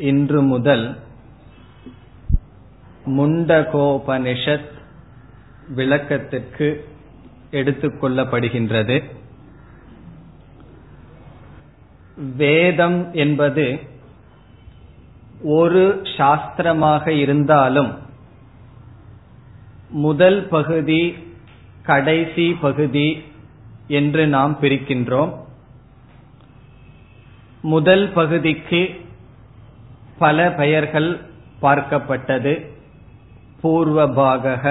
இன்று முதல் முண்டகோபனிஷத் விளக்கத்திற்கு எடுத்துக்கொள்ளப்படுகின்றது வேதம் என்பது ஒரு சாஸ்திரமாக இருந்தாலும் முதல் பகுதி கடைசி பகுதி என்று நாம் பிரிக்கின்றோம். முதல் பகுதிக்கு பல பெயர்கள் பார்க்கப்பட்டது. பூர்வபாகக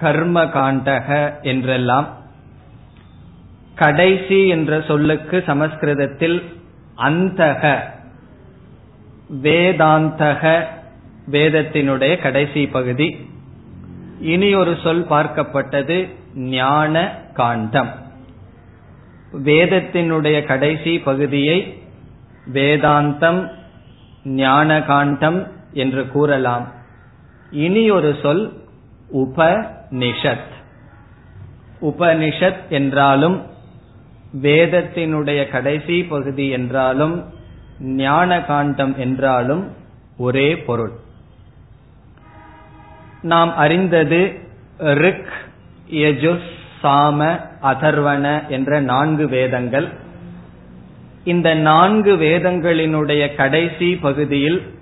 கர்ம காண்டக என்றெல்லாம். கடைசி என்ற சொல்லுக்கு சமஸ்கிருதத்தில் அந்தக வேதாந்தக வேதத்தினுடைய கடைசி பகுதி. இனி ஒரு சொல் பார்க்கப்பட்டது ஞான காண்டம். வேதத்தினுடைய கடைசி பகுதியை வேதாந்தம் ஞான காண்டம் என்று கூறலாம். இனி ஒரு சொல் உபனிஷத் உபனிஷத் என்றாலும் வேதத்தினுடைய கடைசி பகுதி என்றாலும் ஞான காண்டம் என்றாலும் ஒரே பொருள். நாம் அறிந்தது ரிக் யஜுஸ் சாம அதர்வன என்ற நான்கு வேதங்கள். இந்த நான்கு வேதங்களினுடைய கடைசி பகுதியில்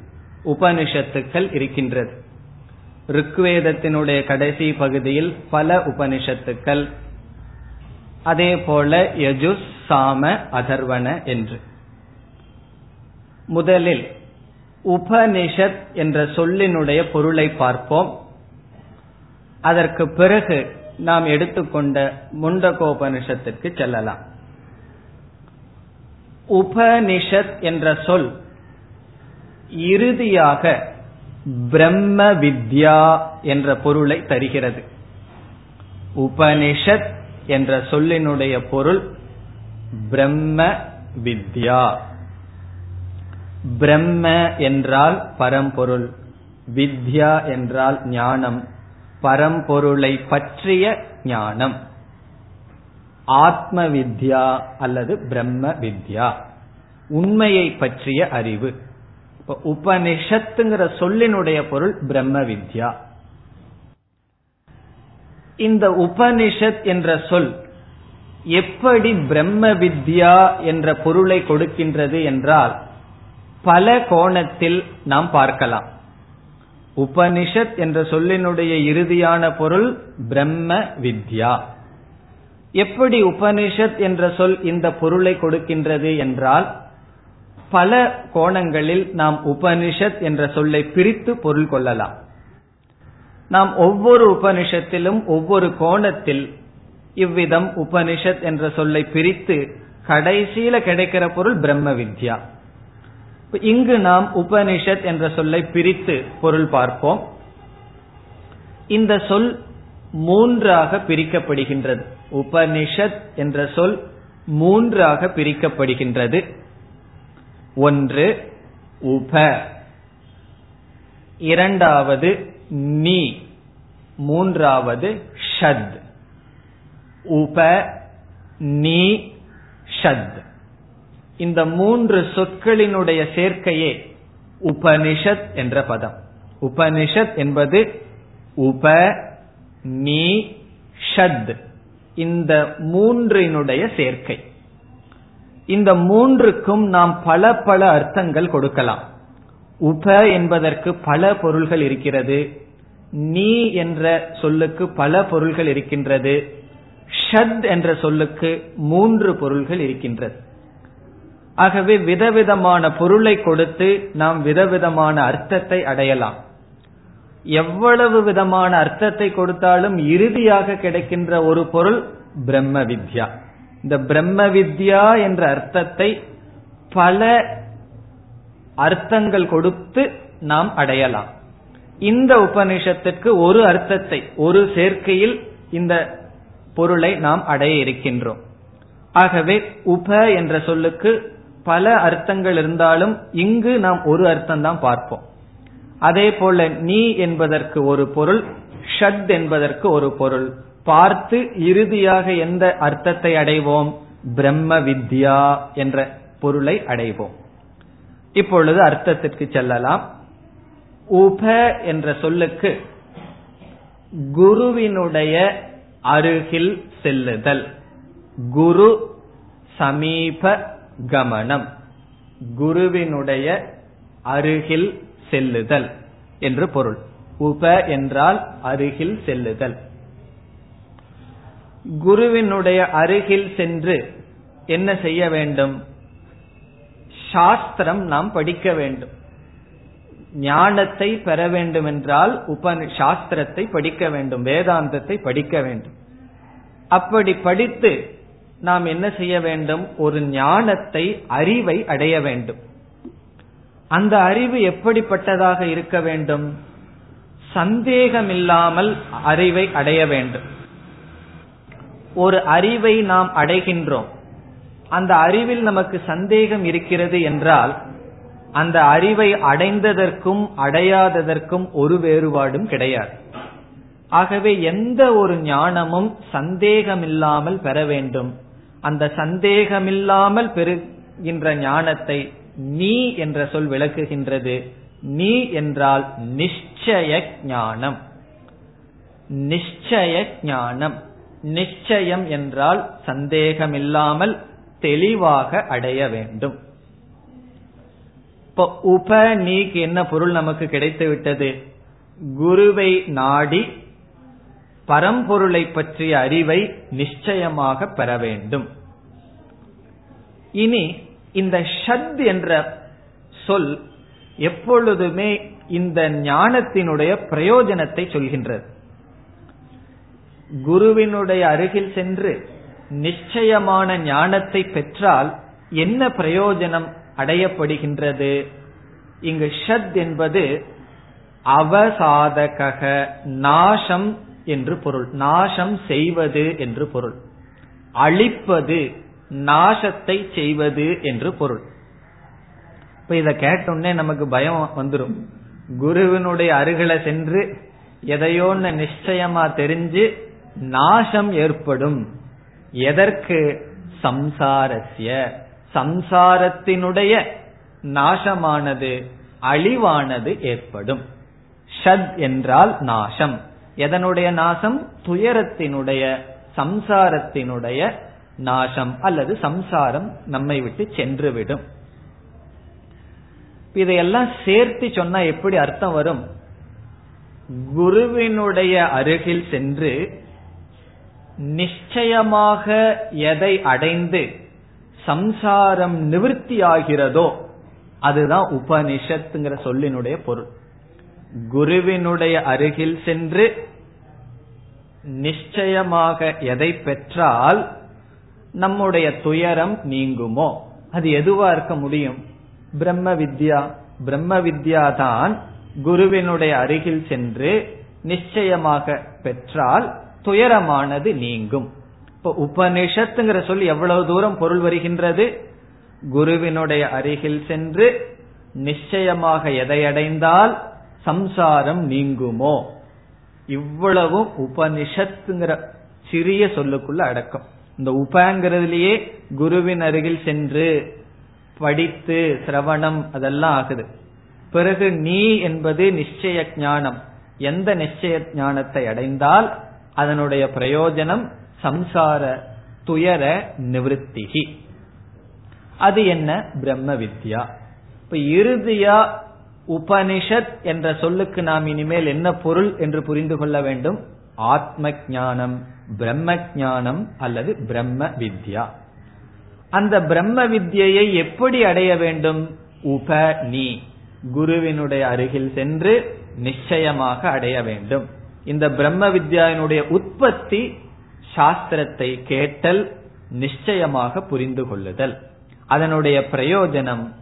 உபனிஷத்துக்கள் இருக்கின்றது. ருக்வேதத்தினுடைய கடைசி பகுதியில் பல உபனிஷத்துக்கள். அதே போல யஜுஸ் சாம அதர்வன என்று. முதலில் உபனிஷத் என்ற சொல்லினுடைய பொருளை பார்ப்போம். அதற்கு பிறகு நாம் எடுத்துக்கொண்ட முண்டகோபனிஷத்திற்கு செல்லலாம். உபனிஷத் என்ற சொல் இறுதியாக பிரம்ம வித்யா என்ற பொருளை தருகிறது. உபனிஷத் என்ற சொல்லினுடைய பொருள் பிரம்ம வித்யா. பிரம்ம என்றால் பரம்பொருள் வித்யா என்றால் ஞானம் பரம்பொருளை பற்றிய ஞானம். ஆத்ம வித்யா அல்லது பிரம்ம வித்யா உண்மையை பற்றிய அறிவு. இப்ப உபனிஷத்துங்கிற சொல்லினுடைய பொருள் பிரம்ம வித்யா இந்த உபனிஷத் என்ற சொல் எப்படி பிரம்ம வித்யா என்ற பொருளை கொடுக்கின்றது என்றால் பல கோணத்தில் நாம் பார்க்கலாம். உபனிஷத் என்ற சொல்லினுடைய இறுதியான பொருள் பிரம்ம வித்யா எப்படி உபனிஷத் என்ற சொல் இந்த பொருளை கொடுக்கின்றது என்றால் பல கோணங்களில் நாம் உபனிஷத் என்ற சொல்லை பிரித்து பொருள் கொள்ளலாம். நாம் ஒவ்வொரு உபனிஷத்திலும் ஒவ்வொரு கோணத்தில் இவ்விதம் உபனிஷத் என்ற சொல்லை பிரித்து கடைசியில கிடைக்கிற பொருள் பிரம்ம வித்யா. இங்கு நாம் உபனிஷத் என்ற சொல்லை பிரித்து பொருள் பார்ப்போம். இந்த சொல் மூன்றாக பிரிக்கப்படுகின்றது. உபனிஷத் என்ற சொல் மூன்றாக பிரிக்கப்படுகின்றது. ஒன்று உப. இரண்டாவது நீ. மூன்றாவது ஷத். உப நீ ஷத். இந்த மூன்று சொற்களினுடைய சேர்க்கையே உபனிஷத் என்ற பதம். உபனிஷத் என்பது உப நீ ஷத். இந்த மூன்றினுடைய சேர்க்கை. இந்த மூன்றுக்கும் நாம் பல பல அர்த்தங்கள் கொடுக்கலாம். உப என்பதற்கு பல பொருள்கள் இருக்கிறது. நீ என்ற சொல்லுக்கு பல பொருள்கள் இருக்கின்றது. ஷத் என்ற சொல்லுக்கு மூன்று பொருள்கள் இருக்கின்றது. ஆகவே விதவிதமான பொருளை கொடுத்து நாம் விதவிதமான அர்த்தத்தை அடையலாம். எவ்வளவு விதமான அர்த்தத்தை கொடுத்தாலும் இறுதியாக கிடைக்கின்ற ஒரு பொருள் பிரம்ம வித்யா. இந்த பிரம்ம வித்யா என்ற அர்த்தத்தை பல அர்த்தங்கள் கொடுத்து நாம் அடையலாம். இந்த உபனிஷத்திற்கு ஒரு அர்த்தத்தை ஒரு சேர்க்கையில் இந்த பொருளை நாம் அடைய இருக்கின்றோம். ஆகவே உப என்ற சொல்லுக்கு பல அர்த்தங்கள் இருந்தாலும் இங்கு நாம் ஒரு அர்த்தம் தான் பார்ப்போம். அதே போல நீ என்பதற்கு ஒரு பொருள் ஷட் என்பதற்கு ஒரு பொருள். பார்த்து இறுதியாக எந்த அர்த்தத்தை அடைவோம்? பிரம்ம வித்யா என்ற பொருளை அடைவோம். இப்பொழுது அர்த்தத்திற்கு செல்லலாம். உப என்ற சொல்லுக்கு குருவினுடைய அருகில் செல்லுதல். குரு சமீப கமனம். குருவினுடைய அருகில் செல்லுதல் என்று பொருள். உப என்றால் அருகில் செல்லுதல். குருவினுடைய அருகில் சென்று என்ன செய்ய வேண்டும்? சாஸ்திரம் நாம் படிக்க வேண்டும். ஞானத்தை பெற வேண்டும் என்றால் உப சாஸ்திரத்தை படிக்க வேண்டும் வேதாந்தத்தை படிக்க வேண்டும். அப்படி படித்து நாம் என்ன செய்ய வேண்டும்? ஒரு ஞானத்தை அறிவை அடைய வேண்டும். அந்த அறிவு எப்படிப்பட்டதாக இருக்க வேண்டும்? சந்தேகமில்லாமல் அறிவை அடைய வேண்டும். ஒரு அறிவை நாம் அடைகின்றோம். அந்த அறிவில் நமக்கு சந்தேகம் இருக்கிறது என்றால் அந்த அறிவை அடைந்ததற்கும் அடையாததற்கும் ஒரு வேறுபாடும் கிடையாது. ஆகவே எந்த ஒரு ஞானமும் சந்தேகமில்லாமல் பெற வேண்டும். அந்த சந்தேகமில்லாமல் பெறுகின்ற ஞானத்தை நீ என்ற சொல் விளக்குகின்றது. நீ என்றால் நிச்சய ஞானம் நிச்சய ஞானம் நிச்சயம் என்றால் சந்தேகமில்லாமல் தெளிவாக அடைய வேண்டும். இப்போ உப நீக்கு என்ன பொருள் நமக்கு கிடைத்து விட்டது? குருவை நாடி பரம்பொருளை பற்றிய அறிவை நிச்சயமாக பெற வேண்டும். இனி இந்த ஷத் என்ற சொல் எப்பொழுதுமே இந்த ஞானத்தினுடைய பிரயோஜனத்தை சொல்கின்றது. குருவினுடைய அருகில் சென்று நிச்சயமான ஞானத்தை பெற்றால் என்ன பிரயோஜனம் அடையப்படுகின்றது? இங்கு ஷத் என்பது அவசாதக நாசம் என்று பொருள். நாசம் செய்வது என்று பொருள். அழிப்பது நாசத்தை செய்வது என்று பொருள். இப்ப இத கேட்டோடனே நமக்கு பயம் வந்துடும் குருவினுடைய அருகில சென்று எதையோன்னு நிச்சயமா தெரிஞ்சு நாசம் ஏற்படும். எதற்கு? சம்சாரஸ்ய. சம்சாரத்தினுடைய நாசமானது அழிவானது ஏற்படும். ஷத் என்றால் நாசம். எதனுடைய நாசம்? துயரத்தினுடைய சம்சாரத்தினுடைய நாசம் அல்லது சம்சாரம் நம்மை விட்டு சென்றுவிடும். இதையெல்லாம் சேர்த்து சொன்னா எப்படி அர்த்தம் வரும்? குருவினுடைய அருகில் சென்று நிச்சயமாக எதை அடைந்து சம்சாரம் நிவர்த்தி ஆகிறதோ அதுதான் உபனிஷத்துங்கிற சொல்லினுடைய பொருள். குருவினுடைய அருகில் சென்று நிச்சயமாக எதை பெற்றால் நம்முடைய துயரம் நீங்குமோ? அது எதுவா இருக்க முடியும்? பிரம்ம வித்யா பிரம்ம வித்யா தான் குருவினுடைய அருகில் சென்று நிச்சயமாக பெற்றால் துயரமானது நீங்கும். இப்ப உபனிஷத்துங்கிற சொல் எவ்வளவு தூரம் பொருள் வருகின்றது? குருவினுடைய அருகில் சென்று நிச்சயமாக எதை அடைந்தால் சம்சாரம் நீங்குமோ? இவ்வளவும் உபனிஷத்துங்கிற சிறிய சொல்லுக்குள்ள அடக்கம். இந்த உபங்கிறதுலயே குருவின் அருகில் சென்று படித்து சிரவணம் அதெல்லாம் ஆகுது. பிறகு நீ என்பது நிச்சய ஞானம். எந்த நிச்சய ஞானத்தை அடைந்தால் அதனுடைய பிரயோஜனம் சம்சார துயர நிவத்திகி. அது என்ன? பிரம்ம வித்யா. இப்ப இறுதியா உபனிஷத் என்ற சொல்லுக்கு நாம் இனிமேல் என்ன பொருள் என்று புரிந்து கொள்ள வேண்டும்? ஆத்ம ஞானம் பிரம்ம ஞானம் அல்லது பிரம்ம வித்யா அந்த பிரம்ம வித்யை எப்படி அடைய வேண்டும்? உப நீ குருவினுடைய அருகில் சென்று நிச்சயமாக அடைய வேண்டும். இந்த பிரம்ம வித்யாவினுடைய உற்பத்தி சாஸ்திரத்தை கேட்டல் நிச்சயமாக புரிந்து கொள்ளுதல். அதனுடைய பிரயோஜனம்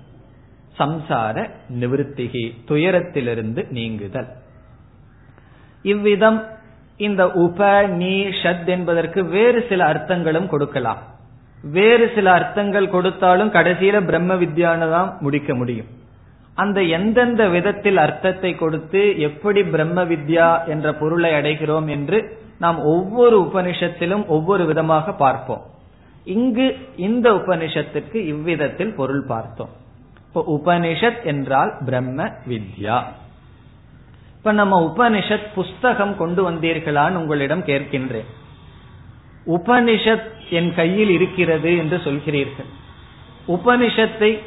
சம்சார நிவிருத்திகி துயரத்திலிருந்து நீங்குதல். இவ்விதம் இந்த உப நீ ஷத் என்பதற்கு வேறு சில அர்த்தங்களும் கொடுக்கலாம். வேறு சில அர்த்தங்கள் கொடுத்தாலும் கடைசியில பிரம்ம வித்யான தான் முடிக்க முடியும். அந்த எந்தெந்த விதத்தில் அர்த்தத்தை கொடுத்து எப்படி பிரம்ம வித்யா என்ற பொருளை அடைகிறோம் என்று நாம் ஒவ்வொரு உபனிஷத்திலும் ஒவ்வொரு விதமாக பார்ப்போம். இங்கு இந்த உபனிஷத்திற்கு இவ்விதத்தில் பொருள் பார்த்தோம். இப்போ உபனிஷத் என்றால் பிரம்ம வித்யா. இப்ப நம்ம உபனிஷத் புஸ்தகம் கொண்டு வந்தீர்களான்னு உங்களிடம் கேட்கின்றேன். உபனிஷத் என் கையில் இருக்கிறது என்று சொல்கிறீர்கள். உபனிஷத்தை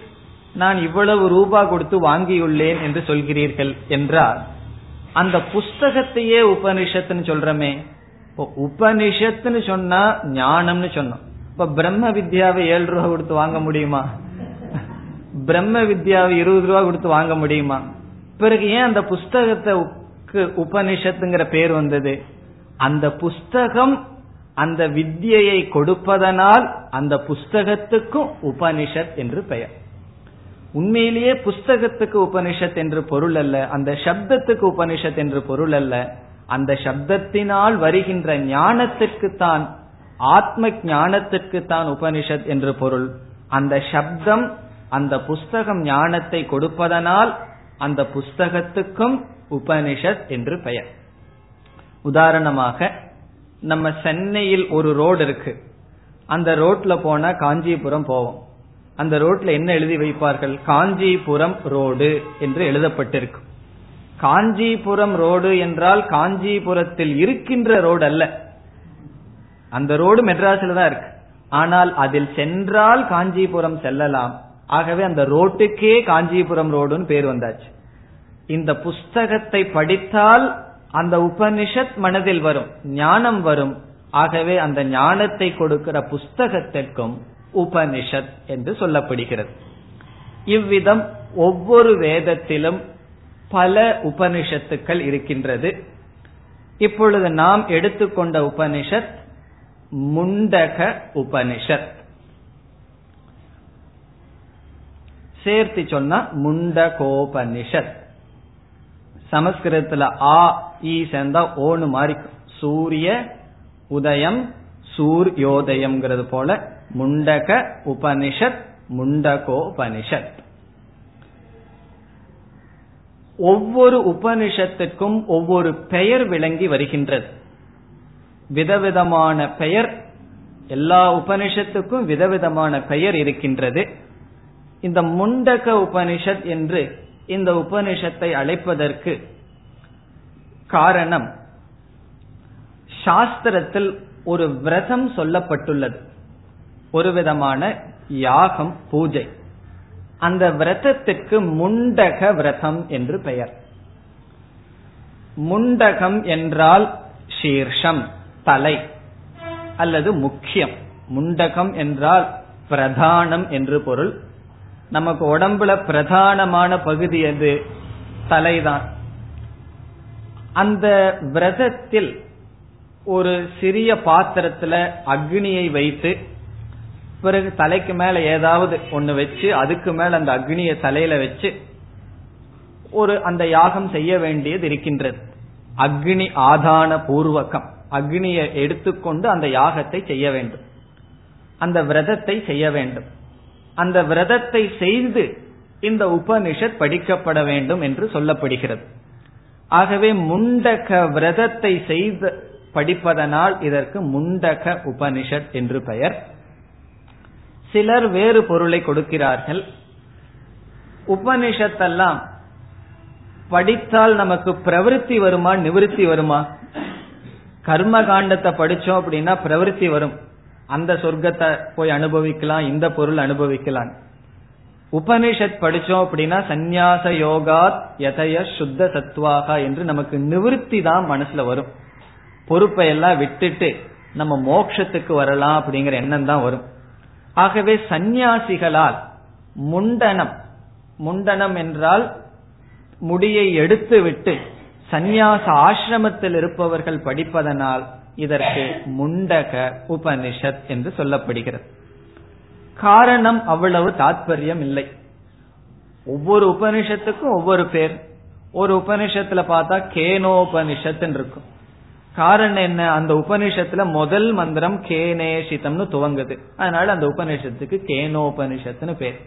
நான் இவ்வளவு ரூபா கொடுத்து வாங்கியுள்ளேன் என்று சொல்கிறீர்கள் என்றால் அந்த புஸ்தகத்தையே உபனிஷத்துன்னு சொல்றமே. உபனிஷத்துன்னு சொன்னா ஞானம்னு சொன்னோம். இப்ப பிரம்ம வித்யாவை ஏழு ரூபா கொடுத்து வாங்க முடியுமா? பிரம்ம வித்யாவை இருபது ரூபா கொடுத்து வாங்க முடியுமா? பிறகு ஏன் அந்த புஸ்தகத்துக்கு உபனிஷத்துங்கிற பேர் வந்தது? அந்த புஸ்தகம் அந்த வித்தியை கொடுப்பதனால் அந்த புஸ்தகத்துக்கும் உபனிஷத் என்று பெயர். உண்மையிலேயே புஸ்தகத்துக்கு உபனிஷத் என்று பொருள் அல்ல அந்த சப்தத்துக்கு உபனிஷத் என்று பொருள் அல்ல அந்த சப்தத்தினால் வருகின்ற ஞானத்திற்கு தான் ஆத்ம ஞானத்திற்கு தான் உபனிஷத் என்று பொருள். அந்த சப்தம் அந்த புஸ்தகம் ஞானத்தை கொடுப்பதனால் அந்த புஸ்தகத்துக்கும் உபனிஷத் என்று பெயர். உதாரணமாக நம்ம சென்னையில் ஒரு ரோடு இருக்கு. அந்த ரோட்ல போனா காஞ்சிபுரம் போவோம். அந்த ரோட்ல என்ன எழுதி வைப்பார்கள்? காஞ்சிபுரம் ரோடு என்று எழுதப்பட்டிருக்கு. காஞ்சிபுரம் ரோடு என்றால் காஞ்சிபுரத்தில் இருக்கின்ற ரோடு அல்ல. அந்த ரோடு மெட்ராஸில் தான் இருக்கு. ஆனால் அதில் சென்றால் காஞ்சிபுரம் செல்லலாம். ஆகவே அந்த ரோட்டுக்கே காஞ்சிபுரம் ரோடுன்னு பேர் வந்தாச்சு. இந்த புஸ்தகத்தை படித்தால் அந்த உபனிஷத் மனதில் வரும் ஞானம் வரும். ஆகவே அந்த ஞானத்தை கொடுக்கிற புஸ்தகத்திற்கும் உபனிஷத் என்று சொல்லப்படுகிறது. இவ்விதம் ஒவ்வொரு வேதத்திலும் பல உபனிஷத்துக்கள் இருக்கின்றது. இப்பொழுது நாம் எடுத்துக்கொண்ட உபனிஷத் முண்டக உபனிஷத். சேர்த்து சொன்னா முண்டகோபனிஷத் சமஸ்கிருதத்துல ஆ ஈ சேர்ந்தா ஓனு மாறி சூரிய உதயம் சூர்யோதயம்ங்கிறது போல முண்டக உபனிஷத் முண்டகோபனிஷத் ஒவ்வொரு உபனிஷத்துக்கும் ஒவ்வொரு பெயர் விளங்கி வருகின்றது. விதவிதமான பெயர் எல்லா உபனிஷத்துக்கும் விதவிதமான பெயர் இருக்கின்றது. இந்த முண்டக உபனிஷத் என்று இந்த உபனிஷத்தை அழைப்பதற்கு காரணம் சாஸ்திரத்தில் ஒரு விரதம் சொல்லப்பட்டுள்ளது. ஒரு விதமான யாகம் பூஜை. அந்த விரதத்திற்கு முண்டக விரதம் என்று பெயர். முண்டகம் என்றால் சீர்ஷம் தலை அல்லது முக்கியம். முண்டகம் என்றால் பிரதானம் என்று பொருள். நமக்கு உடம்புல பிரதானமான பகுதி எது? தலைதான். அந்த விரதத்தில் ஒரு சிறிய பாத்திரத்துல அக்னியை வைத்து பிறகு தலைக்கு மேல ஏதாவது ஒண்ணு வச்சு அதுக்கு மேல அந்த அக்னிய தலையில வச்சு ஒரு அந்த யாகம் செய்ய வேண்டியது இருக்கின்றது. அக்னி ஆதான பூர்வகம். அக்னியை எடுத்துக்கொண்டு அந்த யாகத்தை செய்ய வேண்டும். அந்த விரதத்தை செய்ய வேண்டும். அந்த விரதத்தை செய்து இந்த உபனிஷத் படிக்கப்பட வேண்டும் என்று சொல்லப்படுகிறது. ஆகவே முண்டக விரதத்தை செய்து படிப்பதனால் இதற்கு முண்டக உபனிஷத் என்று பெயர். சிலர் வேறு பொருளை கொடுக்கிறார்கள். உபனிஷத்தெல்லாம் படித்தால் நமக்கு பிரவருத்தி வருமா நிவிருத்தி வருமா? கர்ம காண்டத்தை படிச்சோம் அப்படின்னா பிரவருத்தி வரும். அந்த சொர்க்கத்தை போய் அனுபவிக்கலாம் இந்த பொருள் அனுபவிக்கலாம். உபனிஷத் படிச்சோம் அப்படின்னா சந்நியாச யோகாத் யதய சுத்த சத்வாகா என்று நமக்கு நிவிருத்தி தான் மனசுல வரும். பொறுப்பை எல்லாம் விட்டுட்டு நம்ம மோட்சத்துக்கு வரலாம் அப்படிங்கிற எண்ணம் தான் வரும். ஆகவே சந்நியாசிகளால் முண்டனம் முண்டனம் என்றால் முடியை எடுத்து விட்டு சந்நியாச ஆசிரமத்தில் இருப்பவர்கள் படிப்பதனால் இதற்கு முண்டக உபனிஷத் என்று சொல்லப்படுகிறது. காரணம் அவ்வளவு தாத்பரியம் இல்லை ஒவ்வொரு உபனிஷத்துக்கும் ஒவ்வொரு பேர். ஒரு உபனிஷத்துல பார்த்தா கேனோபனிஷத் இருக்கும் காரணம் என்ன? அந்த உபனிஷத்துல முதல் மந்திரம் கேனேஷிதம்னு துவங்குது. அதனால அந்த உபனிஷத்துக்கு கேனோபனிஷத்துன்னு பேர்.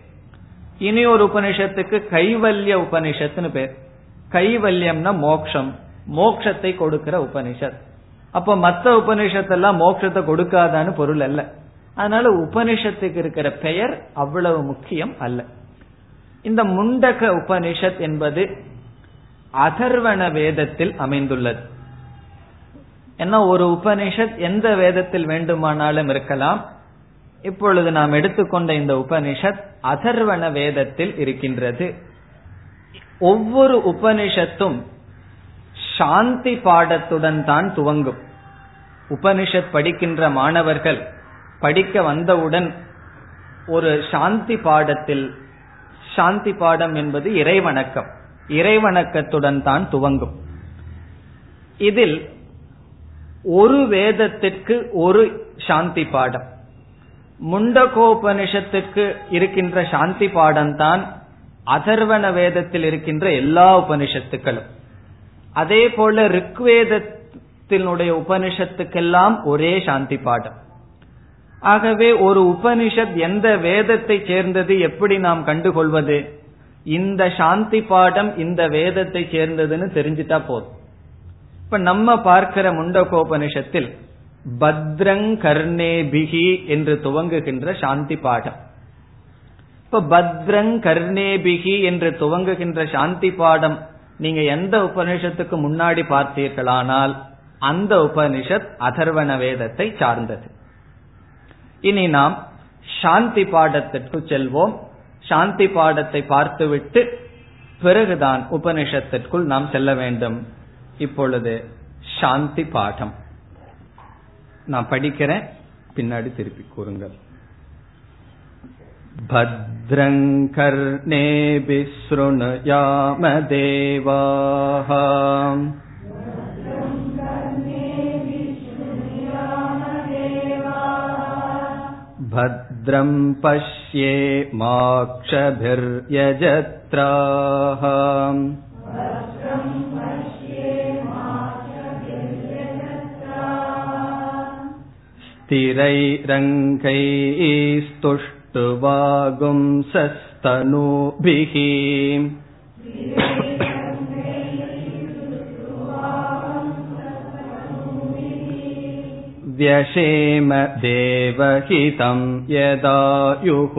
இனி ஒரு உபனிஷத்துக்கு கைவல்ய உபனிஷத்துன்னு பேர். கைவல்யம்னா மோக்ஷம். மோக்ஷத்தை கொடுக்கிற உபனிஷத். அப்ப மத்த உபனிஷத்தெல்லாம் மோட்சத்தை கொடுக்காதான்னு பொருள் அல்ல. அதனால உபனிஷத்துக்கு இருக்கிற பெயர் அவ்வளவு முக்கியம் அல்ல. இந்த முண்டக உபனிஷத் என்பது அதர்வண வேதத்தில் அமைந்துள்ளது. ஏன்னா ஒரு உபனிஷத் எந்த வேதத்தில் வேண்டுமானாலும் இருக்கலாம். இப்பொழுது நாம் எடுத்துக்கொண்ட இந்த உபனிஷத் அதர்வண வேதத்தில் இருக்கின்றது. ஒவ்வொரு உபனிஷத்தும் சாந்தி பாடத்துடன் தான் துவங்கும். உபனிஷத் படிக்கின்ற மாணவர்கள் படிக்க வந்தவுடன் ஒரு சாந்தி பாடத்தில் சாந்தி பாடம் என்பது இறைவணக்கம். இறைவணக்கத்துடன் தான் துவங்கும். இதில் ஒரு வேதத்திற்கு ஒரு சாந்தி பாடம். முண்டகோபனிஷத்திற்கு இருக்கின்ற சாந்தி பாடம் தான் அதர்வன வேதத்தில் இருக்கின்ற எல்லா உபனிஷத்துக்களும். அதே போல ரிக்வேதத்தினுடைய உபனிஷத்துக்கெல்லாம் ஒரே சாந்தி பாடம். ஆகவே ஒரு உபனிஷத் எந்த வேதத்தை சேர்ந்தது எப்படி நாம் கண்டுகொள்வது? இந்த சாந்தி பாடம் இந்த வேதத்தை சேர்ந்ததுன்னு தெரிஞ்சுட்டா போதும். இப்ப நம்ம பார்க்கிற முண்டகோபனிஷத்தில் பத்ரங் கர்ணேபிகி என்று துவங்குகின்ற சாந்தி பாடம். இப்ப பத்ரங் கர்ணேபிகி என்று துவங்குகின்ற சாந்தி பாடம் நீங்க எந்த உபனிஷத்துக்கு முன்னாடி பார்த்தீர்களானால் அந்த உபனிஷத் அதர்வண வேதத்தை சார்ந்தது. இனி நாம் சாந்தி பாடத்திற்கு செல்வோம். சாந்தி பாடத்தை பார்த்துவிட்டு பிறகுதான் உபனிஷத்திற்குள் நாம் செல்ல வேண்டும். இப்பொழுது சாந்தி பாடம். நான் படிக்கிறேன் பின்னாடி திருப்பி கூறுங்கள். भद्रङ्कर्णेभिः शृणुयाम देवाः भद्रं पश्ये माक्षभिर्यजत्राः स्थिरैरङ्गैस्तुष्टुवागुंसस्तनूभिः व्यशेम देवहितं यदायुः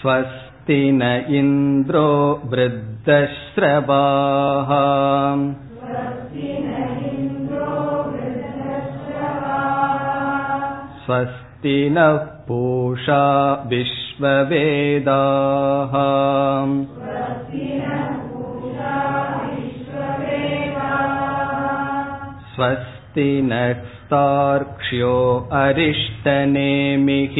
स्वस्ति न इन्द्रो वृद्धश्रवाः स्वस्ति नः पूषा विश्ववेदाः स्वस्ति नस्तार्क्ष्यो अरिष्टनेमिः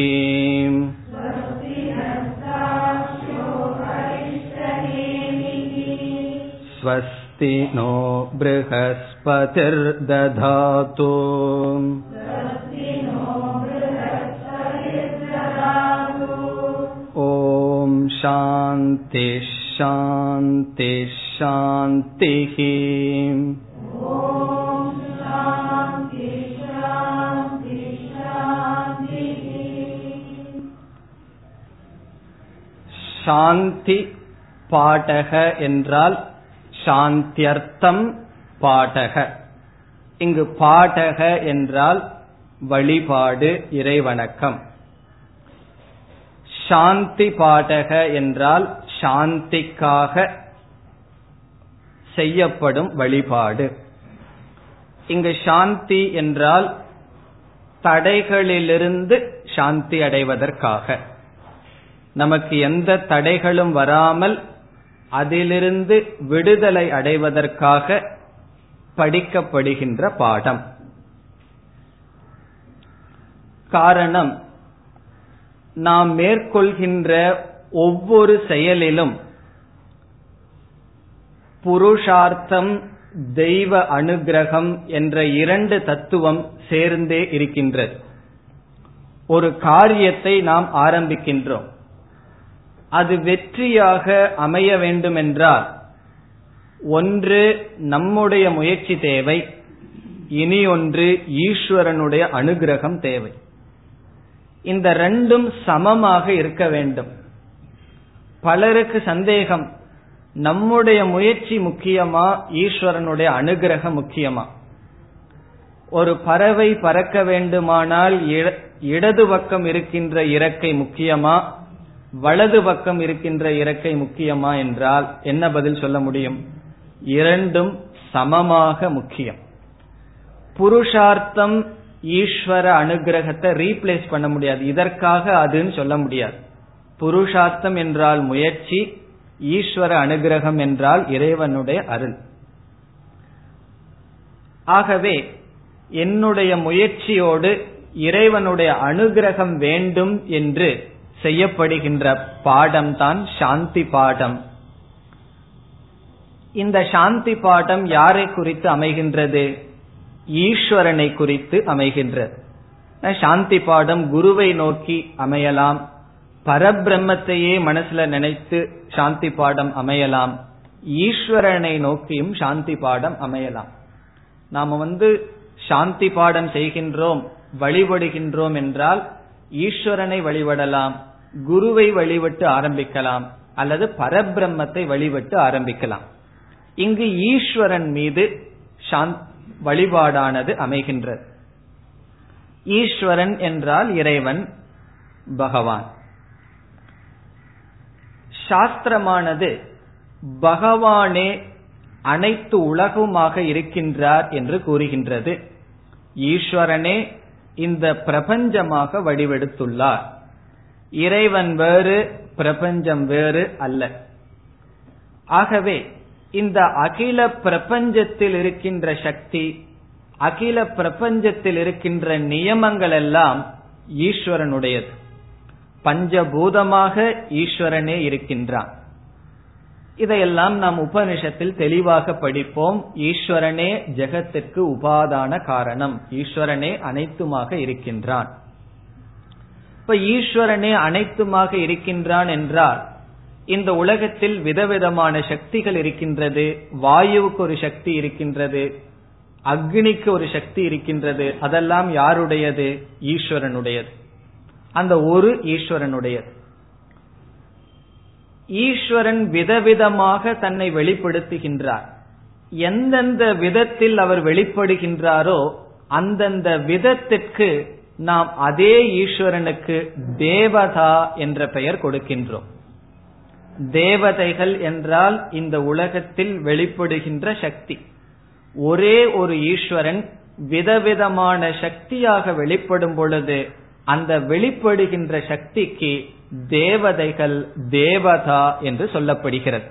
स्वस्ति नो बृहस्पतिर्दधातु शान्तिः शान्तिः शान्तिः சாந்தி பாடக என்றால் சாந்தியர்த்தம் பாடக இங்கு பாடக என்றால் வழிபாடு இறைவணக்கம் சாந்தி பாடக என்றால் சாந்திக்காக செய்யப்படும் வழிபாடு. இங்கு சாந்தி என்றால் தடைகளிலிருந்து சாந்தி அடைவதற்காக. நமக்கு எந்த தடைகளும் வராமல் அதிலிருந்து விடுதலை அடைவதற்காக படிக்கப்படுகின்ற பாடம். காரணம் நாம் மேற்கொள்கின்ற ஒவ்வொரு செயலிலும் புருஷார்த்தம் தெய்வ அனுகிரகம் என்ற இரண்டு தத்துவம் சேர்ந்தே இருக்கின்றது. ஒரு காரியத்தை நாம் ஆரம்பிக்கின்றோம். அது வெற்றியாக அமைய வேண்டுமென்றால் ஒன்று நம்முடைய முயற்சி தேவை இனி ஒன்று ஈஸ்வரனுடைய அனுகிரகம் தேவை. இந்த ரெண்டும் சமமாக இருக்க வேண்டும். பலருக்கு சந்தேகம் நம்முடைய முயற்சி முக்கியமா ஈஸ்வரனுடைய அனுகிரகம் முக்கியமா? ஒரு பறவை பறக்க வேண்டுமானால் இடது பக்கம் இருக்கின்ற இறக்கை முக்கியமா? வலது பக்கம் இருக்கின்ற இறக்கை முக்கியமா என்றால் என்ன பதில் சொல்ல முடியும்? இரண்டும் சமமாக முக்கியம். புருஷார்த்தம் ஈஸ்வர அனுகிரகத்தை ரீப்ளேஸ் பண்ண முடியாது. இதற்காக அதுன்னு சொல்ல முடியாது. புருஷார்த்தம் என்றால் முயற்சி ஈஸ்வர அனுகிரகம் என்றால் இறைவனுடைய அருள். ஆகவே என்னுடைய முயற்சியோடு இறைவனுடைய அனுகிரகம் வேண்டும் என்று செய்யப்படுகின்ற பாடம்தான் சாந்தி பாடம். இந்த சாந்தி பாடம் யாரை குறித்து அமைகின்றது? ஈஸ்வரனை குறித்து அமைகின்றது. சாந்தி பாடம் குருவை நோக்கி அமையலாம். பரபிரம்மத்தையே மனசுல நினைத்து சாந்தி பாடம் அமையலாம். ஈஸ்வரனை நோக்கியும் சாந்தி பாடம் அமையலாம். நாம வந்து சாந்தி பாடம் செய்கின்றோம் வழிபடுகின்றோம் என்றால் ஈஸ்வரனை வழிபடலாம் குருவை வழிபட்டு ஆரம்பிக்கலாம் அல்லது பரபிரம்மத்தை வழிபட்டு ஆரம்பிக்கலாம். இங்கு ஈஸ்வரன் மீது வழிபாடானது அமைகின்றது. ஈஸ்வரன் என்றால் இறைவன் பகவான். சாஸ்திரமானது பகவானே அனைத்து உலகமாக இருக்கின்றார் என்று கூறுகின்றது. ஈஸ்வரனே இந்த பிரபஞ்சமாக வடிவெடுத்துள்ளார். இறைவன் வேறு பிரபஞ்சம் வேறு அல்ல. ஆகவே இந்த அகில பிரபஞ்சத்தில் இருக்கின்ற சக்தி அகில பிரபஞ்சத்தில் இருக்கின்ற நியமங்கள் எல்லாம் ஈஸ்வரனுடையது. பஞ்சபூதமாக ஈஸ்வரனே இருக்கின்றான். இதையெல்லாம் நாம் உபனிஷத்தில் தெளிவாக படிப்போம். ஈஸ்வரனே ஜெகத்திற்கு உபாதான காரணம். ஈஸ்வரனே அனைத்துமாக இருக்கின்றான். இப்ப ஈஸ்வரனே அனைத்துமாக இருக்கின்றான் என்றால் இந்த உலகத்தில் விதவிதமான சக்திகள் இருக்கின்றது. வாயுவுக்கு ஒரு சக்தி இருக்கின்றது. அக்னிக்கு ஒரு சக்தி இருக்கின்றது. அதெல்லாம் யாருடையது? ஈஸ்வரனுடையது. அந்த ஒரு ஈஸ்வரனுடையது. ஈஸ்வரன் விதவிதமாக தன்னை வெளிப்படுத்துகின்றார். எந்தெந்த விதத்தில் அவர் வெளிப்படுகின்றாரோ அந்தந்த விதத்திற்கு நாம் அதே ஈஸ்வரனுக்கு தேவதா என்ற பெயர் கொடுக்கின்றோம். தேவதைகள் என்றால் இந்த உலகத்தில் வெளிப்படுகின்ற சக்தி. ஒரே ஒரு ஈஸ்வரன் விதவிதமான சக்தியாக வெளிப்படும் பொழுது அந்த வெளிப்படுகின்ற சக்திக்கு தேவதைகள் தேவதா என்று சொல்லப்படுகிறது.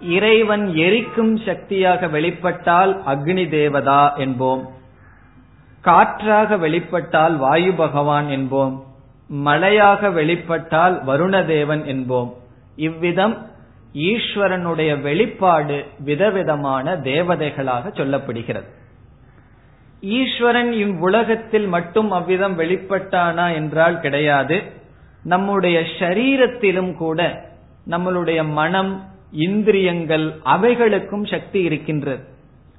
இறைவன் எரிக்கும் சக்தியாக வெளிப்பட்டால் அக்னி தேவதா என்போம். காற்றாக வெளிப்பட்டால் வாயு பகவான் என்போம். மலையாக வெளிப்பட்டால் வருணதேவன் என்போம். இவ்விதம் ஈஸ்வரனுடைய வெளிப்பாடு விதவிதமான தேவதைகளாக சொல்லப்படுகிறது. ஈஸ்வரன் இவ்வுலகத்தில் மட்டும் அவ்விதம் வெளிப்பட்டானா என்றால் கிடையாது. நம்முடைய ஷரீரத்திலும் கூட நம்மளுடைய மனம் இந்திரியங்கள் அவைகளுக்கும் சக்தி இருக்கின்றது.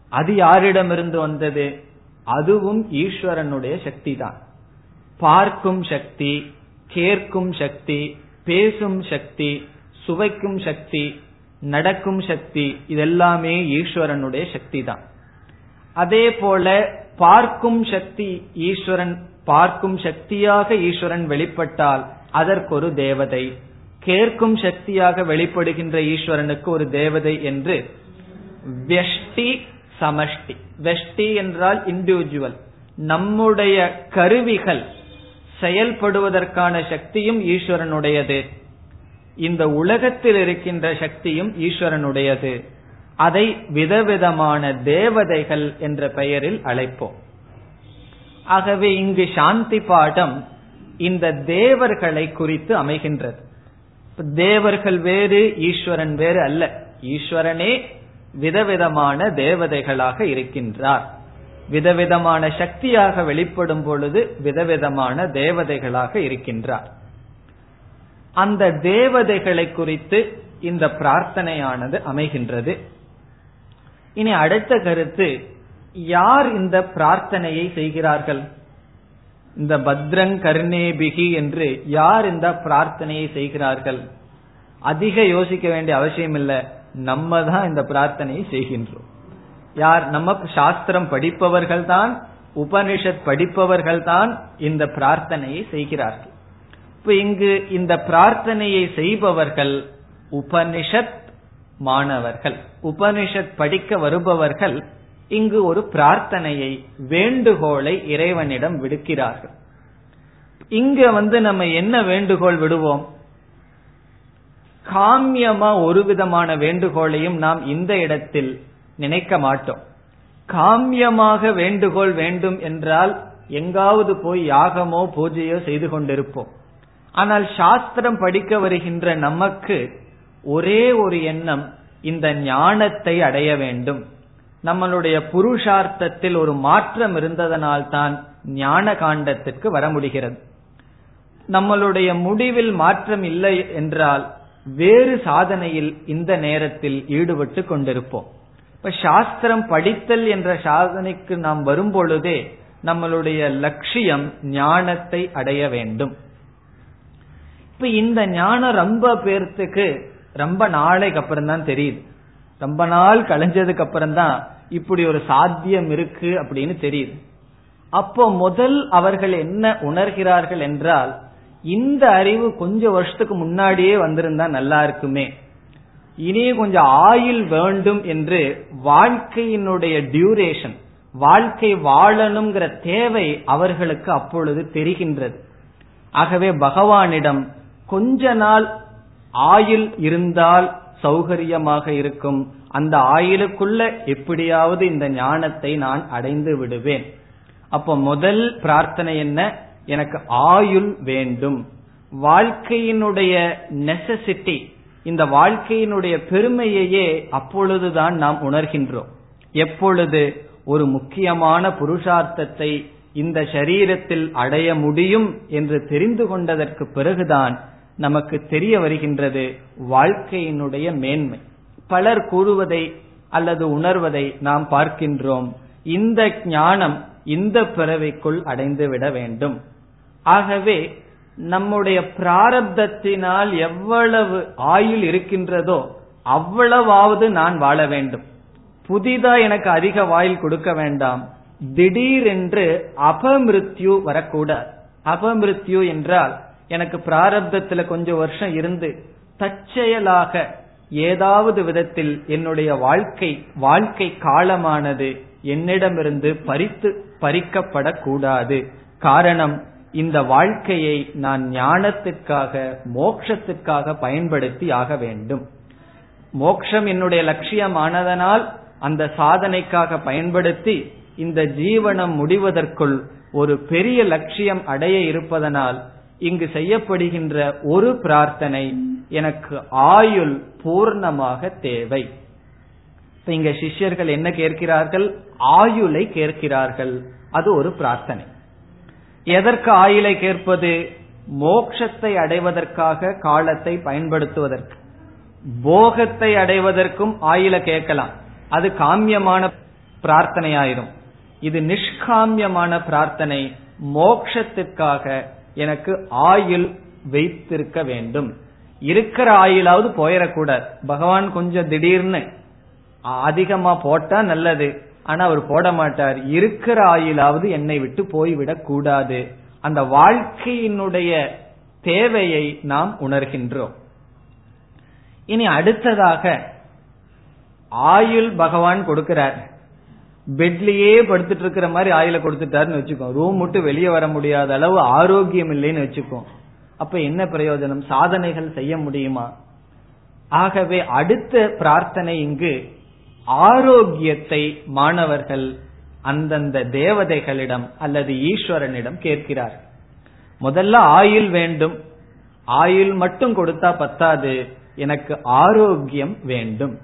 அது யாரிடமிருந்து வந்தது? அதுவும் ஈஸ்வரனுடைய சக்தி தான் பார்க்கும் சக்தி கேட்கும் சக்தி பேசும் சக்தி சுவைக்கும் சக்தி நடக்கும் சக்தி இதெல்லாமே ஈஸ்வரனுடைய சக்தி தான் அதே போல பார்க்கும் சக்தி ஈஸ்வரன் பார்க்கும் சக்தியாக ஈஸ்வரன் வெளிப்பட்டால் அதற்கு ஒரு தேவதை. கேட்கும் சக்தியாக வெளிப்படுகின்ற ஈஸ்வரனுக்கு ஒரு தேவதை என்று வெஷ்டி சமஷ்டி. வெஷ்டி என்றால் இண்டிவிஜுவல் நம்முடைய கருவிகள் செயல்படுவதற்கான சக்தியும் ஈஸ்வரனுடையது. இந்த உலகத்தில் இருக்கின்ற சக்தியும் ஈஸ்வரனுடையது. அதை விதவிதமான தேவதைகள் என்ற பெயரில் அழைப்போம். ஆகவே இங்கு சாந்தி பாடம் இந்த தேவர்களை குறித்து அமைகின்றது. தேவர்கள் வேறு ஈஸ்வரன் வேறு அல்ல. ஈஸ்வரனே விதவிதமான தேவதைகளாக இருக்கின்றார். விதவிதமான சக்தியாக வெளிப்படும் பொழுது விதவிதமான தேவதைகளாக இருக்கின்றார். அந்த தேவதைகளை குறித்து இந்த பிரார்த்தனையானது அமைகின்றது. இனி அடுத்த கருத்து யார் இந்த பிரார்த்தனையை செய்கிறார்கள்? இந்த பத்ரங் கர்ணேபிகி என்று யார் இந்த பிரார்த்தனையை செய்கிறார்கள்? அதிக யோசிக்க வேண்டிய அவசியம் இல்லை நம்ம தான் இந்த பிரார்த்தனையை செய்கின்றோம். யார் நம்ம சாஸ்திரம் படிப்பவர்கள் தான் உபனிஷத் படிப்பவர்கள் தான் இந்த பிரார்த்தனையை செய்கிறார்கள். இப்ப இங்கு இந்த பிரார்த்தனையை செய்பவர்கள் உபனிஷத் மாணவர்கள். உபனிஷத் படிக்க வருபவர்கள் இங்கு ஒரு பிரார்த்தனையை வேண்டுகோளை இறைவனிடம் விடுக்கிறார்கள். இங்க வந்து நம்ம என்ன வேண்டுகோள் விடுவோம்? காமியமா ஒரு விதமான வேண்டுகோளையும் நாம் இந்த இடத்தில் நினைக்க மாட்டோம். காமியமாக வேண்டுகோள் வேண்டும் என்றால் எங்காவது போய் யாகமோ பூஜையோ செய்து கொண்டிருப்போம். ஆனால் சாஸ்திரம் படிக்க வருகின்ற நமக்கு ஒரே ஒரு எண்ணம் இந்த ஞானத்தை அடைய வேண்டும். நம்மளுடைய புருஷார்த்தத்தில் ஒரு மாற்றம் இருந்ததனால்தான் ஞான காண்டத்திற்கு வர முடிகிறது. நம்மளுடைய முடிவில் மாற்றம் இல்லை என்றால் வேறு சாதனையில் இந்த நேரத்தில் ஈடுபட்டு கொண்டிருப்போம். இப்ப சாஸ்திரம் படித்தல் என்ற சாதனைக்கு நாம் வரும் பொழுதே நம்மளுடைய லட்சியம் ஞானத்தை அடைய வேண்டும். இப்ப இந்த ஞானம் ரொம்ப பேர்த்துக்கு ரொம்ப நாளைக்கு அப்புறம் தான் தெரியுது. ரொம்ப நாள் கழிஞ்சதுக்கு அப்புறம் தான் இப்படி ஒரு சாத்தியம் இருக்கு அப்படின்னு தெரியுது. அப்போ முதல் அவர்கள் என்ன உணர்கிறார்கள் என்றால் இந்த அறிவு கொஞ்ச வருஷத்துக்கு முன்னாடியே வந்திருந்தா நல்லா இருக்குமே. இனி கொஞ்சம் ஆயுள் வேண்டும் என்று வாழ்க்கையினுடைய டியூரேஷன் வாழ்க்கை வாழணுங்கிற தேவை அவர்களுக்கு அப்பொழுது தெரிகின்றது. ஆகவே பகவானிடம் கொஞ்ச நாள் ஆயுள் இருந்தால் சௌகரியமாக இருக்கும். அந்த ஆயிலுக்குள்ள எப்படியாவது இந்த ஞானத்தை நான் அடைந்து விடுவேன். அப்போ முதல் பிரார்த்தனை என்ன? எனக்கு ஆயுள் வேண்டும். வாழ்க்கையினுடைய நெசசிட்டி இந்த வாழ்க்கையினுடைய பெருமையையே அப்பொழுதுதான் நாம் உணர்கின்றோம். எப்பொழுது ஒரு முக்கியமான புருஷார்த்தத்தை இந்த சரீரத்தில் அடைய முடியும் என்று தெரிந்து கொண்டதற்கு பிறகுதான் நமக்கு தெரிய வருகின்றது வாழ்க்கையினுடைய மேன்மை. பலர் கூறுவதை அல்லது உணர்வதை நாம் பார்க்கின்றோம். இந்த ஞானம் இந்த பிறவைக்குள் அடைந்து விட வேண்டும். ஆகவே நம்முடைய பிராரப்தத்தினால் எவ்வளவு ஆயுள் இருக்கின்றதோ அவ்வளவாவது நான் வாழ வேண்டும். புதிதா எனக்கு அதிக வாயில் கொடுக்க வேண்டாம். திடீரென்று அபமிருத்யு வரக்கூடாது. அபமிருத்யு என்றால் எனக்கு பிராரப்தத்துல கொஞ்சம் வருஷம் இருந்து தற்செயலாக ஏதாவது விதத்தில் என்னுடைய வாழ்க்கை வாழ்க்கை காலமானது என்னிடமிருந்து பறித்து பறிக்கப்படக்கூடாது. காரணம் இந்த வாழ்க்கையை நான் ஞானத்திற்காக மோட்சத்திற்காக பயன்படுத்தி ஆக வேண்டும். மோக்ஷம் என்னுடைய லட்சியமானதனால் அந்த சாதனைக்காக பயன்படுத்தி இந்த ஜீவனம் முடிவதற்குள் ஒரு பெரிய லட்சியம் அடைய இருப்பதனால் இங்கு செய்யப்படுகின்ற ஒரு பிரார்த்தனை எனக்கு ஆயுள் பூர்ணமாக தேவை. இங்க சிஷ்யர்கள் என்ன கேட்கிறார்கள்? ஆயுளை கேட்கிறார்கள். அது ஒரு பிரார்த்தனை. எதற்கு ஆயுளை கேட்பது? மோக்ஷத்தை அடைவதற்காக காலத்தை பயன்படுத்துவதற்கு. போகத்தை அடைவதற்கும் ஆயில கேட்கலாம். அது காமியமான பிரார்த்தனையாயிரும். இது நிஷ்காமியமான பிரார்த்தனை. மோக்ஷத்திற்காக எனக்கு ஆயில் வைத்திருக்க வேண்டும். இருக்கிற ஆயுளாவது போயிடக்கூடாது பகவான் கொஞ்சம் திடீர்னு அதிகமா போட்டா நல்லது. ஆனா அவர் போட மாட்டார். இருக்கிற ஆயிலாவது என்னை விட்டு போய்விடக் கூடாது. அந்த வாழ்க்கையினுடைய தேவையை நாம் உணர்கின்றோம். இனி அடுத்ததாக ஆயுள் பகவான் கொடுக்கிறார். பெட்லயே படுத்துட்டு இருக்கிற மாதிரி ஆயுள கொடுத்துட்டாருன்னு வச்சுக்கோ. ரூம் விட்டு வெளியே வர முடியாத அளவு ஆரோக்கியம் இல்லைன்னு வச்சுக்கோ. அப்ப என்ன பிரயோஜனம்? சாதனைகள் செய்ய முடியுமா? ஆகவே அடுத்த பிரார்த்தனை இங்கு ஆரோக்கியத்தை மாணவர்கள் அந்தந்த தேவதைகளிடம் அல்லது ஈஸ்வரனிடம் கேட்கிறார். முதல்ல ஆயுள் வேண்டும். ஆயுள் மட்டும் கொடுத்தா பத்தாது. எனக்கு ஆரோக்கியம் வேண்டும்.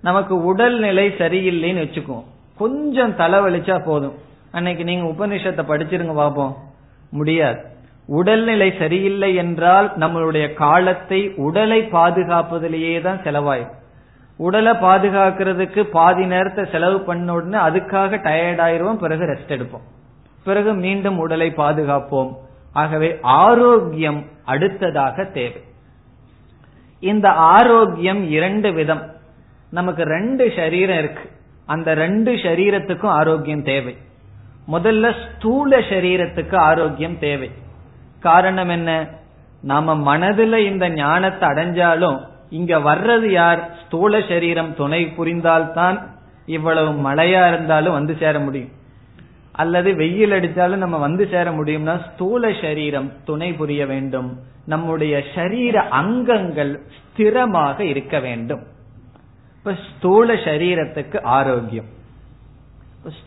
நமக்கு உடல்நிலை சரியில்லைன்னு வச்சுக்கோ கொஞ்சம் தலைவலிச்சா போதும். அன்னைக்கு நீங்க உபநிஷத்தை படிச்சிருங்க பாப்போம். முடியாது. உடல்நிலை சரியில்லை என்றால் நம்மளுடைய காலத்தை உடலை பாதுகாப்பதிலேயே தான் செலவாயும் உடலை பாதுகாக்கிறதுக்கு பாதி நேரத்தை செலவு பண்ண உடனே அதுக்காக டயர்ட் ஆயிருவோம் பிறகு ரெஸ்ட் எடுப்போம். பிறகு மீண்டும் உடலை பாதுகாப்போம். ஆகவே ஆரோக்கியம் அடுத்ததாக தேவை. இந்த ஆரோக்கியம் இரண்டு விதம். நமக்கு ரெண்டு சரீரம் இருக்கு. அந்த ரெண்டு சரீரத்துக்கும் ஆரோக்கியம் தேவை. முதல்ல ஸ்தூல சரீரத்துக்கு ஆரோக்கியம் தேவை. காரணம் என்ன? நாம மனதுல இந்த ஞானத்தை அடைஞ்சாலும் இங்க வர்றது யார்? ஸ்தூல சரீரம் துணை புரிந்தால்தான் இவ்வளவு மழையா இருந்தாலும் வந்து சேர முடியும். அல்லது வெயில் அடிச்சாலும் நம்ம வந்து சேர முடியும்னா ஸ்தூல சரீரம் துணை புரிய வேண்டும். நம்முடைய சரீர அங்கங்கள் ஸ்திரமாக இருக்க வேண்டும். இப்ப ஸ்தூல சரீரத்துக்கு ஆரோக்கியம்.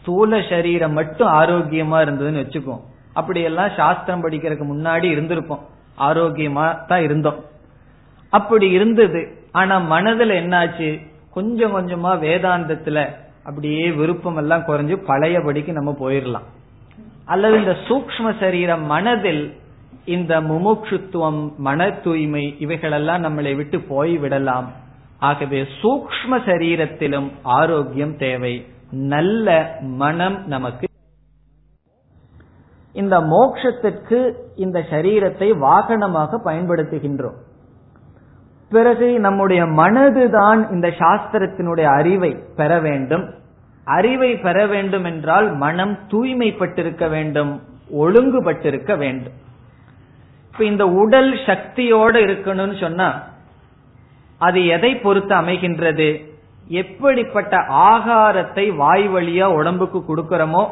ஸ்தூல சரீரம் மட்டும் ஆரோக்கியமா இருந்ததுன்னு வச்சுக்கோ. அப்படியெல்லாம் சாஸ்திரம் படிக்கிறதுக்கு முன்னாடி இருந்திருப்போம். ஆரோக்கியமா தான் இருந்தோம். அப்படி இருந்தது. ஆனா மனதுல என்னாச்சு? கொஞ்சம் கொஞ்சமா வேதாந்தத்துல அப்படியே விருப்பம் எல்லாம் குறைஞ்சு பழையபடிக்கு நம்ம போயிடலாம் அல்லது இந்த சூக்ம சரீரம் மனதில் இந்த முமுட்சுத்துவம் மன தூய்மை இவைகளெல்லாம் நம்மளை விட்டு போய் விடலாம். ஆகவே சூக்ம சரீரத்திலும் ஆரோக்கியம் தேவை. நல்ல மனம் நமக்கு. இந்த மோக்ஷத்திற்கு இந்த சரீரத்தை வாகனமாக பயன்படுத்துகின்றோம். பிறகு நம்முடைய மனதுதான் இந்த சாஸ்திரத்தினுடைய அறிவை பெற வேண்டும். அறிவை பெற வேண்டும் என்றால் மனம் தூய்மைப்பட்டிருக்க வேண்டும் ஒழுங்குபட்டிருக்க வேண்டும். இப்ப இந்த உடல் சக்தியோடு இருக்கணும்னு சொன்னா அது எதை பொறுத்து அமைகின்றது? எப்படிப்பட்ட ஆகாரத்தை வாய் வழியா உடம்புக்கு கொடுக்கிறோமோ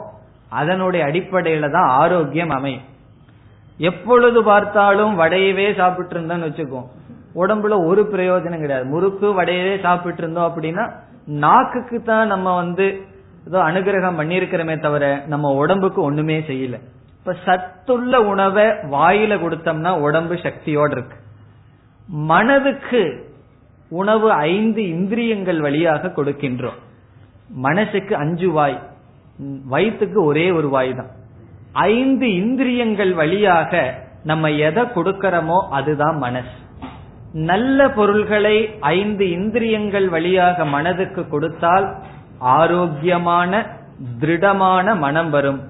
அதனுடைய அடிப்படையில தான் ஆரோக்கியம் அமையும். எப்பொழுது பார்த்தாலும் வடையவே சாப்பிட்டு இருந்தோம்னு வச்சுக்கோ உடம்புல ஒரு பிரயோஜனம் கிடையாது. முறுக்கு வடையவே சாப்பிட்டு இருந்தோம் அப்படின்னா நாக்குக்கு தான் நம்ம வந்து ஏதோ அனுகிரகம் பண்ணிருக்கிறோமே தவிர நம்ம உடம்புக்கு ஒண்ணுமே செய்யல. இப்ப சத்துள்ள உணவை வாயில கொடுத்தோம்னா உடம்பு சக்தியோடு இருக்கு. மனதுக்கு உணவு ஐந்து இந்திரியங்கள் வழியாக கொடுக்கின்றோம். மனசுக்கு அஞ்சு வாய் வயிற்றுக்கு ஒரே ஒரு வாய் தான். ஐந்து இந்திரியங்கள் வழியாக நம்ம எதை கொடுக்கறோமோ அதுதான் மனசு. நல்ல பொருள்களை ஐந்து இந்திரியங்கள் வழியாக மனதுக்கு கொடுத்தால் ஆரோக்கியமான திருடமான மனம் வரும்.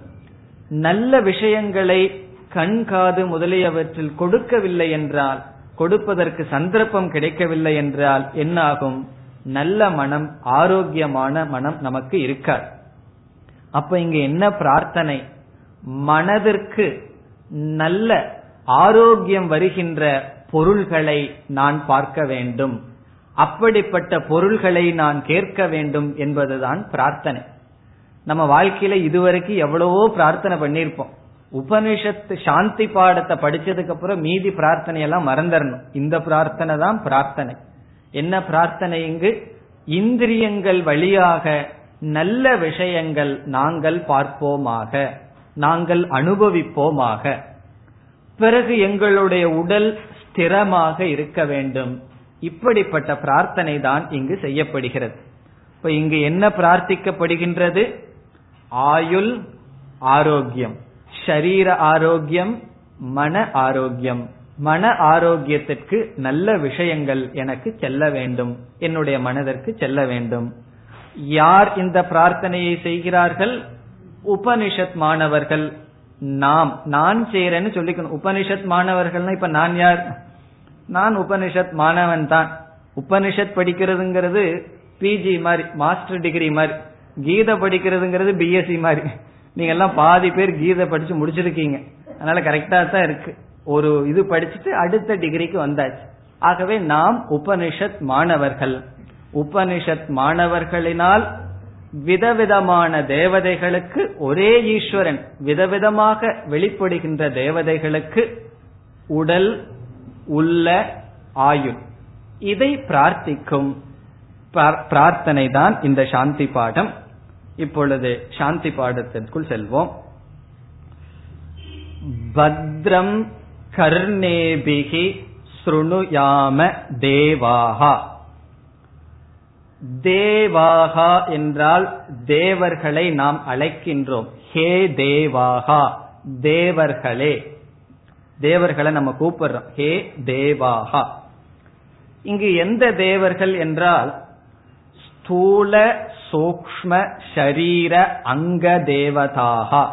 நல்ல விஷயங்களை கண் காது முதலியவற்றில் கொடுக்கவில்லை என்றால் கொடுப்பதற்கு சந்தர்ப்பம் கிடைக்கவில்லை என்றால் என்னாகும்? நல்ல மனம் ஆரோக்கியமான மனம் நமக்கு இருக்காது. அப்ப இங்க என்ன பிரார்த்தனை? மனதிற்கு நல்ல ஆரோக்கியம் வருகின்ற பொருள்களை நான் பார்க்க வேண்டும். அப்படிப்பட்ட பொருள்களை நான் கேட்க வேண்டும் என்பதுதான் பிரார்த்தனை. நம்ம வாழ்க்கையில இதுவரைக்கும் எவ்வளவோ பிரார்த்தனை பண்ணியிருப்போம். உபனிஷத்து சாந்தி பாடத்தை படிச்சதுக்கு அப்புறம் மீதி பிரார்த்தனை எல்லாம் மறந்துடணும் இந்த பிரார்த்தனை தான் பிரார்த்தனை. என்ன பிரார்த்தனை இங்கு? இந்திரியங்கள் வழியாக நல்ல விஷயங்கள் நாங்கள் பார்ப்போமாக நாங்கள் அனுபவிப்போமாக. பிறகு எங்களுடைய உடல் ஸ்திரமாக இருக்க வேண்டும். இப்படிப்பட்ட பிரார்த்தனை தான் இங்கு செய்யப்படுகிறது. இப்ப இங்கு என்ன பிரார்த்திக்கப்படுகின்றது? ஆயுள் ஆரோக்கியம். ஷரீர ஆரோக்கியம் மன ஆரோக்கியம். மன ஆரோக்கியத்திற்கு நல்ல விஷயங்கள் எனக்கு செல்ல வேண்டும். என்னுடைய மனதிற்கு செல்ல வேண்டும். யார் இந்த பிரார்த்தனையை செய்கிறார்கள்? உபனிஷத் மாணவர்கள். நாம் நான் செய்யறேன்னு சொல்லிக்கணும். உபனிஷத் மாணவர்கள்னா இப்ப நான் யார்? நான் உபனிஷத் மாணவன் தான். உபனிஷத் படிக்கிறதுங்கிறது பிஜி மாதிரி மாஸ்டர் டிகிரி மாதிரி. கீதை படிக்கிறதுங்கிறது பிஎஸ்சி மாதிரி. நீங்க எல்லாம் பாதி பேர் கீதை படிச்சு முடிச்சிருக்கீங்க. அதனால கரெக்டா தான் இருக்கு. ஒரு இது படிச்சுட்டு அடுத்த டிகிரிக்கு வந்தாச்சு. ஆகவே நாம் உபனிஷத் மாணவர்கள். உபனிஷத் மாணவர்களினால் விதவிதமான தேவதைகளுக்கு ஒரே ஈஸ்வரன் விதவிதமாக வெளிப்படுகின்ற தேவதைகளுக்கு உடல் உள்ள ஆயுள். இதை பிரார்த்திக்கும் பிரார்த்தனை தான் இந்த சாந்தி பாடம். இப்பொழுது சாந்தி பாடத்திற்குள் செல்வோம். பத்ரம் கர்ணேபிகி ஸ்ருணுயாம தேவாகா தேவாகா என்றால் தேவர்களை நாம் அழைக்கின்றோம். ஹே தேவாகா தேவர்களே. தேவர்களை நம்ம கூப்பிடுறோம். ஹே தேவாகா. இங்கு எந்த தேவர்கள் என்றால் ஸ்தூல சூக்ம ஷரீர அங்க தேவதாகா.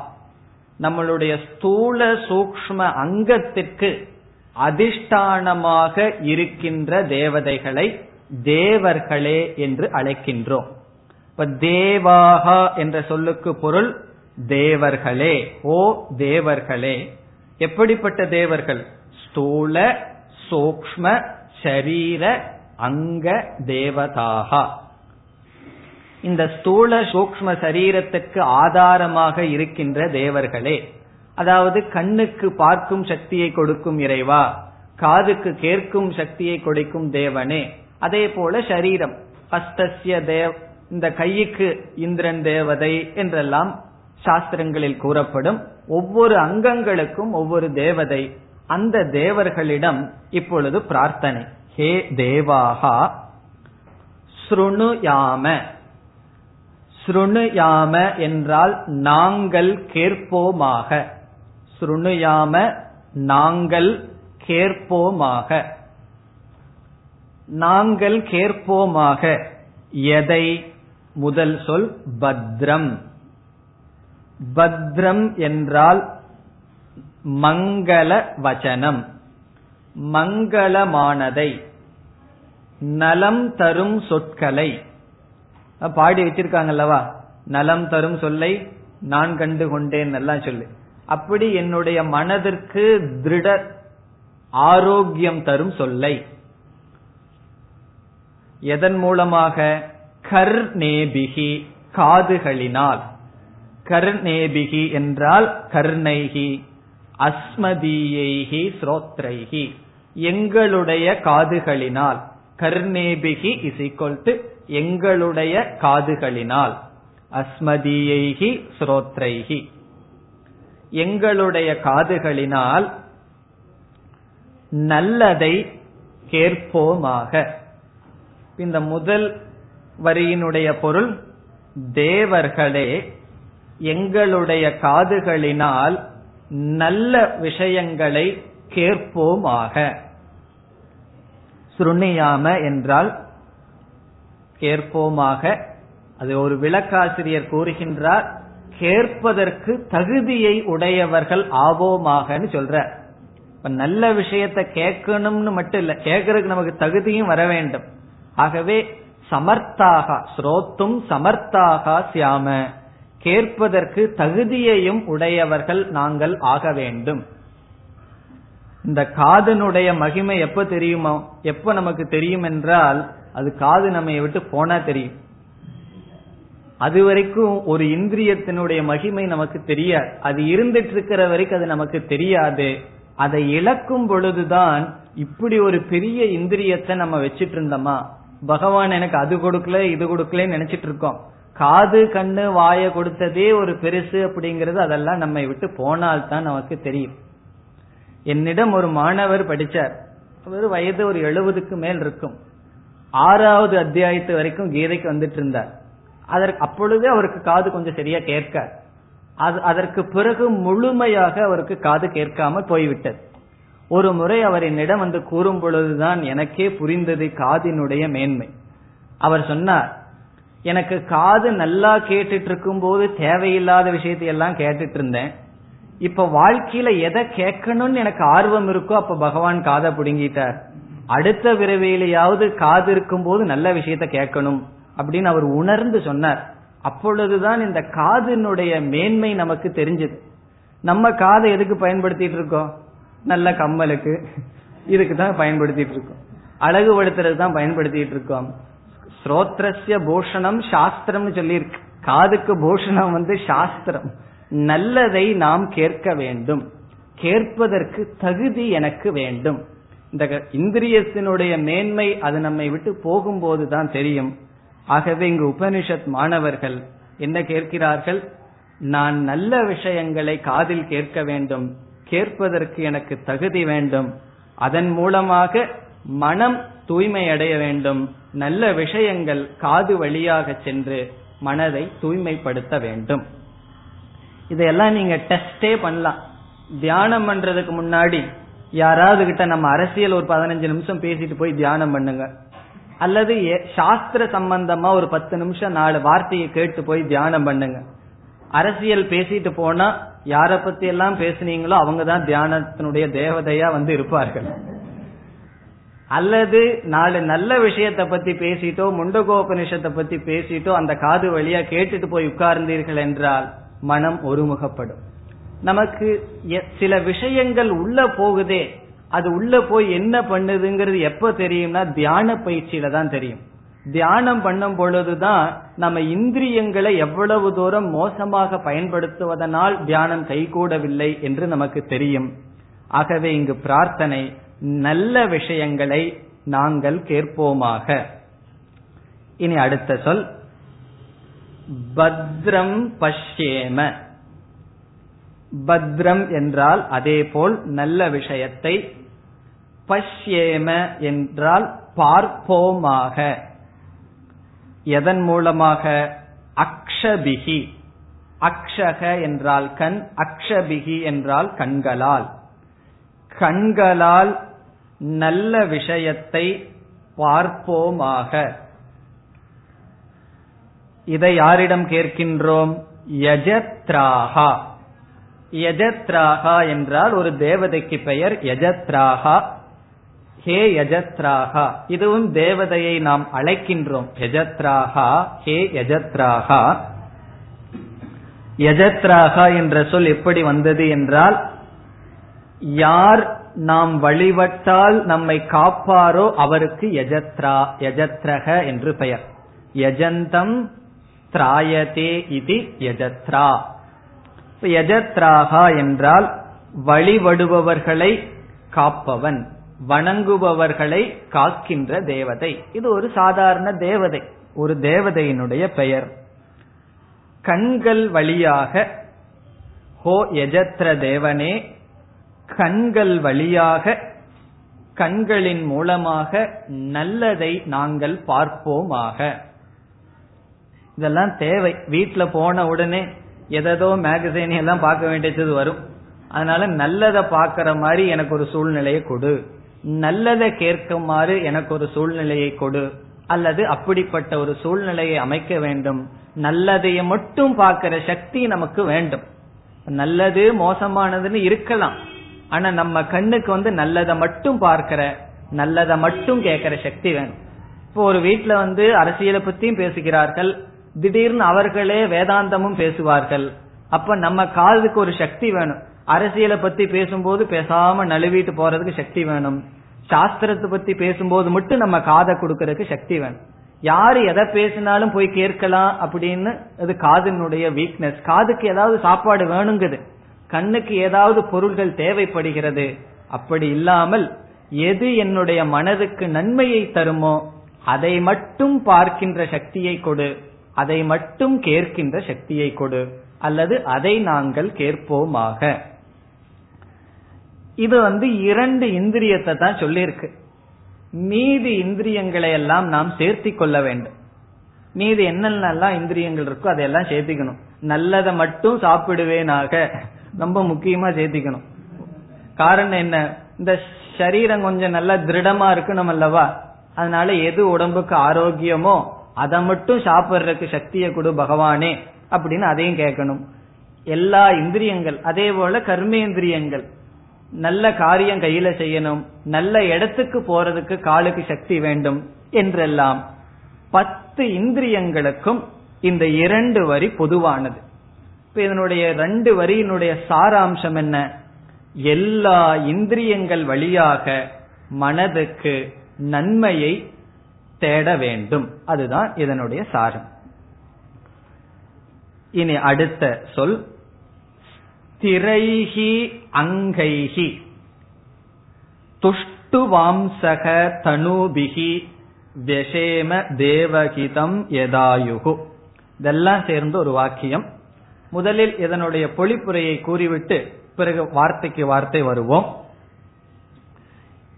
நம்மளுடைய ஸ்தூல சூக்ம அங்கத்திற்கு அதிஷ்டானமாக இருக்கின்ற தேவதைகளை தேவர்களே என்று அழைக்கின்றோம். இப்ப தேவாகா என்ற சொல்லுக்கு பொருள் தேவர்களே. ஓ தேவர்களே. எப்படிப்பட்ட தேவர்கள்? ஸ்தூல சூக்ம சரீர அங்க தேவதாகா. இந்த ஸ்தூல சூக்ம சரீரத்துக்கு ஆதாரமாக இருக்கின்ற தேவர்களே. அதாவது கண்ணுக்கு பார்க்கும் சக்தியை கொடுக்கும் இறைவா. காதுக்கு கேட்கும் சக்தியை கொடுக்கும் தேவனே. அதே போல சரீரம். ஹஸ்தஸ்ய தேவ் இந்த கையுக்கு இந்திரன் தேவதை என்றெல்லாம் சாஸ்திரங்களில் கூறப்படும் ஒவ்வொரு அங்கங்களுக்கும் ஒவ்வொரு தேவதை. அந்த தேவர்களிடம் இப்பொழுது பிரார்த்தனை. ஹே தேவாகா ஸ்ருணுயாம. ஸ்ருணுயாம என்றால் நாங்கள் கேட்போமாக. ஸ்ருணுயாம நாங்கள் கேட்போமாக. நாங்கள் கேட்போமாக. எதை? முதல் சொல் பத்ரம். பத்ரம் என்றால் மங்கள வச்சனம். மங்களமானதை. நலம் தரும் சொற்களை. பாடி வச்சிருக்காங்கல்லவா? நலம் தரும் சொல்லை நான் கண்டு கொண்டேன் எல்லாம் சொல்லு. அப்படி என்னுடைய மனதிற்கு திருட ஆரோக்கியம் தரும் சொல்லை. எதன் மூலமாக? கர்ணேபிகி காதுகளினால். கர்ணேபிகி என்றால் கர்ணைகி அஸ்மதீயைகி ஸ்ரோத்ரைகி. எங்களுடைய காதுகளினால். கர்ணேபிகி இஸ் ஈக்வல் டு எங்களுடைய காதுகளினால். அஸ்மதீயைகி ஸ்ரோத்ரைகி. எங்களுடைய காதுகளினால் நல்லதை கேட்போமாக. இந்த முதல் வரியினுடைய பொருள் தேவர்களே எங்களுடைய காதுகளினால் நல்ல விஷயங்களை கேட்போமாக. சுருணியாம என்றால் கேட்போமாக. அது ஒரு விளக்காசிரியர் கூறுகின்றார் கேட்பதற்கு தகுதியை உடையவர்கள் ஆவோமாகன்னு சொல்ற நல்ல விஷயத்த கேட்கணும்னு மட்டும் இல்ல கேட்கறதுக்கு நமக்கு தகுதியும் வர வேண்டும். ஆகவே சமர்த்தாக ஸ்ரோத்தும் சமர்த்தாக சியாம. கேட்பதற்கு தகுதியையும் உடையவர்கள் நாங்கள் ஆக வேண்டும். இந்த காதனுடைய மகிமை எப்ப தெரியுமோ எப்ப நமக்கு தெரியும் என்றால் அது காது நம்ம விட்டு போனா தெரியும். அது வரைக்கும் ஒரு இந்திரியத்தினுடைய மகிமை நமக்கு தெரியாது. அது இருந்துட்டு இருக்கிற வரைக்கும் அது நமக்கு தெரியாது. அதை இழக்கும் பொழுதுதான் இப்படி ஒரு பெரிய இந்திரியத்தை நம்ம வச்சிட்டு இருந்தோமா பகவான் எனக்கு அது கொடுக்கல இது கொடுக்கலன்னு நினைச்சிட்டு இருக்கோம். காது கண்ணு வாய கொடுத்ததே ஒரு பெருசு அப்படிங்கறது அதெல்லாம் நம்மை விட்டு போனால்தான் நமக்கு தெரியும். என்னிடம் ஒரு மாணவர் படிச்சார். அவர் வயது ஒரு எழுபதுக்கு மேல் இருக்கும். ஆறாவது அத்தியாயத்து வரைக்கும் கீதைக்கு வந்துட்டு இருந்தார். அதற்கு அப்பொழுதே அவருக்கு காது கொஞ்சம் சரியா கேட்க அது அதற்கு பிறகு முழுமையாக அவருக்கு காது கேட்காம போய்விட்டது. ஒரு முறை அவர் என்னிடம் வந்து கூறும் பொழுதுதான் எனக்கே புரிந்தது காதினுடைய மேன்மை. அவர் சொன்னார் எனக்கு காது நல்லா கேட்டுட்டு இருக்கும் போது தேவையில்லாத விஷயத்தை எல்லாம் கேட்டுட்டு இருந்தேன் இப்ப வாழ்க்கையில எதை கேட்கணும்னு எனக்கு ஆர்வம் இருக்கோ அப்ப பகவான் காதை பிடுங்கிட்டார். அடுத்த விரைவிலையாவது காது இருக்கும் போது நல்ல விஷயத்த கேட்கணும் அப்படின்னு அவர் உணர்ந்து சொன்னார். அப்பொழுதுதான் இந்த காதினுடைய மேன்மை நமக்கு தெரிஞ்சது. நம்ம காதை எதுக்கு பயன்படுத்திட்டு இருக்கோம்? நல்ல கம்மலுக்கு இதுக்கு தான் பயன்படுத்திட்டு இருக்கோம். அழகுபடுத்துறது தான் பயன்படுத்திட்டு இருக்கோம். ஸ்ரோத்ரஸ்ய பூஷணம் சாஸ்திரம்னு சொல்லியிருக்கு. காதுக்கு பூஷணம் வந்து சாஸ்திரம். நல்லதை நாம் கேட்க வேண்டும். கேட்பதற்கு தகுதி எனக்கு வேண்டும். இந்த இந்திரியத்தினுடைய மேன்மை அது நம்மை விட்டு போகும்போது தான் தெரியும். ஆகவே இங்கு உபனிஷத் மாணவர்கள் என்ன கேட்கிறார்கள்? நான் நல்ல விஷயங்களை காதில் கேட்க வேண்டும். கேட்பதற்கு எனக்கு தகுதி வேண்டும். அதன் மூலமாக மனம் தூய்மை அடைய வேண்டும். நல்ல விஷயங்கள் காது வழியாக சென்று மனதை தூய்மைப்படுத்த வேண்டும். இதையெல்லாம் நீங்க டெஸ்டே பண்ணலாம். தியானம் பண்றதுக்கு முன்னாடி யாராவது கிட்ட நம்ம அரசியல் ஒரு பதினஞ்சு நிமிஷம் பேசிட்டு போய் தியானம் பண்ணுங்க. அல்லது சாஸ்திர சம்பந்தமா ஒரு பத்து நிமிஷம் நாலு வார்த்தையை கேட்டு போய் தியானம் பண்ணுங்க. அரசியல் பேசிட்டு போனா யார பத்தி எல்லாம் பேசுனீங்களோ அவங்க தான் தியானத்தினுடைய தேவதையா வந்து இருப்பார்கள். அல்லது நாலு நல்ல விஷயத்தை பத்தி பேசிட்டோ முண்டகோபனிஷத்தை பத்தி பேசிட்டோ அந்த காது வழியா கேட்டுட்டு போய் உட்கார்ந்தீர்கள் என்றால் மனம் ஒருமுகப்படும். நமக்கு சில விஷயங்கள் உள்ள போகுதே அது உள்ள போய் என்ன பண்ணுதுங்கிறது எப்ப தெரியும்னா தியான பயிற்சியில தான் தெரியும். தியானம் பண்ணும் பொழுதுதான் நம்ம இந்திரியங்களை எவ்வளவு தூரம் மோசமாக பயன்படுத்துவதனால் தியானம் கைகூடவில்லை என்று நமக்கு தெரியும். ஆகவே இங்கு பிரார்த்தனை நல்ல விஷயங்களை நாங்கள் கேட்போமாக. இனி அடுத்த சொல். பத்ரம் பஷ்யேம. பத்ரம் என்றால் அதேபோல் நல்ல விஷயத்தை பஷ்யேம என்றால் பார்ப்போமாக. எதன் மூலமாக? அக்ஷபிகி அக்ஷக என்றால் கண் அக்ஷபிகி என்றால் கண்களால். கண்களால் நல்ல விஷயத்தை பார்ப்போமாக. இதை யாரிடம் கேட்கின்றோம்? யஜத்ராகா யஜத்ராகா என்றால் ஒரு தேவதைக்கு பெயர் யஜத்ராகா ஹே யஜத்ராகா இதுவும் தேவதையை நாம் அழைக்கின்றோம். யஜத்ராகா ஹே யஜத்ராகா யஜத்ராகா என்ற சொல் எப்படி வந்தது என்றால் யார் நாம் வழிபட்டால் நம்மை காப்பாரோ அவருக்கு யஜத்ரா யஜத்ரக என்று பெயர். யஜந்தம் திராயதே இது யஜத்ரா. யஜத்ராகா என்றால் வழிபடுபவர்களை காப்பவன். வணங்குபவர்களை காக்கின்ற தேவதை. இது ஒரு சாதாரண தேவதை. ஒரு தேவதையினுடைய பெயர். கண்கள் வழியாக ஹோ எஜத்ர தேவனே கண்கள் வழியாக கண்களின் மூலமாக நல்லதை நாங்கள் பார்ப்போமாக. இதெல்லாம் தேவை. வீட்டில் போன உடனே எதோ மேகசைன் எல்லாம் பார்க்க வேண்டியது வரும். அதனால நல்லதை பாக்கிற மாதிரி எனக்கு ஒரு சூழ்நிலையை கொடு. நல்லதை கேட்குமாறு எனக்கு ஒரு சூழ்நிலையை கொடு. அல்லது அப்படிப்பட்ட ஒரு சூழ்நிலையை அமைக்க வேண்டும். நல்லதைய மட்டும் பார்க்கிற சக்தி நமக்கு வேண்டும். நல்லது மோசமானதுன்னு இருக்கலாம். ஆனா நம்ம கண்ணுக்கு வந்து நல்லதை மட்டும் பார்க்கிற நல்லதை மட்டும் கேட்கிற சக்தி வேணும். இப்போ ஒரு வீட்டுல வந்து அரசியலை பத்தியும் பேசுகிறார்கள். திடீர்னு அவர்களே வேதாந்தமும் பேசுவார்கள். அப்ப நம்ம காதுக்கு ஒரு சக்தி வேணும். அரசியலை பத்தி பேசும்போது பேசாம நழுவிட்டு போறதுக்கு சக்தி வேணும். சாஸ்திரத்தை பத்தி பேசும்போது மட்டும் நம்ம காதை கொடுக்கறதுக்கு சக்தி வேணும். யாரு எதை பேசினாலும் போய் கேட்கலாம் அப்படின்னு அது காதினுடைய வீக்னஸ் காதுக்கு ஏதாவது சாப்பாடு வேணுங்குது. கண்ணுக்கு ஏதாவது பொருள்கள் தேவைப்படுகிறது. அப்படி இல்லாமல் எது என்னுடைய மனதுக்கு நன்மையை தருமோ அதை மட்டும் பார்க்கின்ற சக்தியை கொடு. அதை மட்டும் கேட்கின்ற சக்தியை கொடு. அல்லது அதை நாங்கள் கேட்போமாக. இது வந்து இரண்டு இந்திரியத்தை தான் சொல்லியிருக்கு. மீதி இந்திரியங்களை எல்லாம் நாம் சேர்த்தி கொள்ள வேண்டும். மீதி என்னென்னலாம் இந்திரியங்கள் இருக்கோ அதையெல்லாம் சேர்த்திக்கணும். நல்லதை மட்டும் சாப்பிடுவேனாக ரொம்ப முக்கியமா சேர்த்திக்கணும். காரணம் என்ன? இந்த சரீரம் கொஞ்சம் நல்லா திருடமா இருக்கணும் அல்லவா? அதனால எது உடம்புக்கு ஆரோக்கியமோ அதை மட்டும் சாப்பிட்றதுக்கு சக்தியை கொடு பகவானே அப்படின்னு அதையும் கேட்கணும். எல்லா இந்திரியங்கள் அதே போல கர்மேந்திரியங்கள். நல்ல காரியம் கையில செய்யணும். நல்ல இடத்துக்கு போறதுக்கு காலுக்கு சக்தி வேண்டும் என்றெல்லாம் பத்து இந்திரியங்களுக்கும் இந்த இரண்டு வரி பொதுவானது. இப்ப இதனுடைய ரெண்டு வரியினுடைய சாராம்சம் என்ன? எல்லா இந்திரியங்கள் வழியாக மனதுக்கு நன்மையை தேட வேண்டும். அதுதான் இதனுடைய சாரம். இனி அடுத்த சொல் திரைஹி அங்கைஹி. துஷ்டு வாம்சக தனுபிகி வெஷேம தேவகிதம் யதாயுகு. இதெல்லாம் சேர்ந்து ஒரு வாக்கியம். முதலில் இதனுடைய பொழிப்புரையை கூறிவிட்டு பிறகு வார்த்தைக்கு வார்த்தை வருவோம்.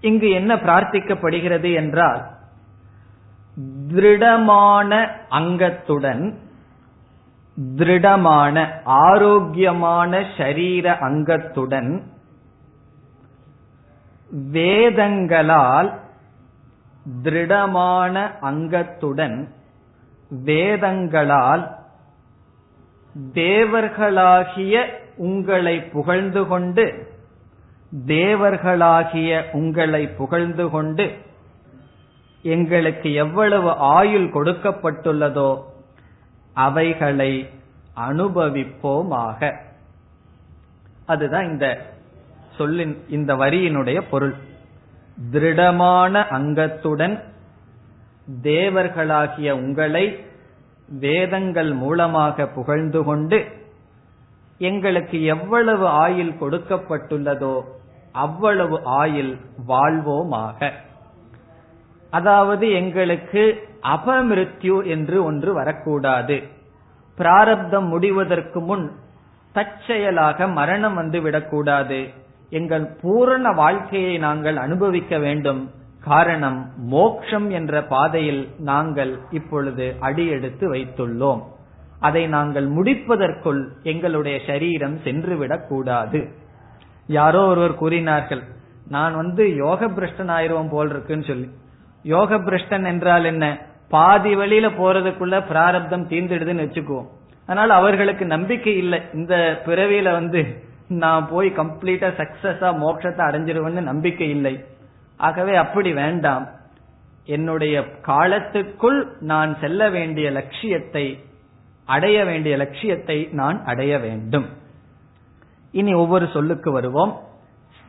இங்கு என்ன பிரார்த்திக்கப்படுகிறது என்றால் திருடமான அங்கத்துடன் திருடமான ஆரோக்கியமான ஷரீர அங்கத்துடன் வேதங்களால் திருடமான அங்கத்துடன் வேதங்களால் தேவர்களாகிய உங்களை புகழ்ந்து கொண்டு தேவர்களாகிய உங்களை புகழ்ந்து கொண்டு எங்களுக்கு எவ்வளவு ஆயுள் கொடுக்கப்பட்டுள்ளதோ அவைகளை அனுபவிப்போமாக. அதுதான் இந்த சொல்லின் இந்த வரியினுடைய பொருள். திருடமான அங்கத்துடன் தேவர்களாகிய உங்களை வேதங்கள் மூலமாக புகழ்ந்து கொண்டு எங்களுக்கு எவ்வளவு ஆயில் கொடுக்கப்பட்டுள்ளதோ அவ்வளவு ஆயில் வாழ்வோமாக. அதாவது எங்களுக்கு அபமிருத்யு என்று ஒன்று வரக்கூடாது. பிராரப்தம் முடிவதற்கு முன் தற்செயலாக மரணம் வந்து விடக்கூடாது. எங்கள் பூரண வாழ்க்கையை நாங்கள் அனுபவிக்க வேண்டும். காரணம் மோக்ஷம் என்ற பாதையில் நாங்கள் இப்பொழுது அடியெடுத்து வைத்துள்ளோம். அதை நாங்கள் முடிப்பதற்குள் எங்களுடைய சரீரம் சென்றுவிடக் கூடாது யாரோ ஒருவர் கூறினார்கள் நான் வந்து யோக பிரஷ்டன் ஆயிரம் போல் இருக்குன்னு சொல்லி. யோக பிரஷ்டன் என்றால் என்ன? பாதி வழியில போறதுக்குள்ள பிராரப்தம் தீர்ந்துடுதுன்னு வச்சுக்குவோம். அதனால அவர்களுக்கு நம்பிக்கை இல்லை. இந்த பிறவியில வந்து நான் போய் கம்ப்ளீட்டா சக்சஸா மோட்சத்தை அடைஞ்சிருவேன்னு நம்பிக்கை இல்லை. ஆகவே அப்படி வேண்டாம். என்னுடைய காலத்துக்குள் நான் செல்ல வேண்டிய லட்சியத்தை அடைய வேண்டிய லட்சியத்தை நான் அடைய வேண்டும். இனி ஒவ்வொரு சொல்லுக்கு வருவோம்.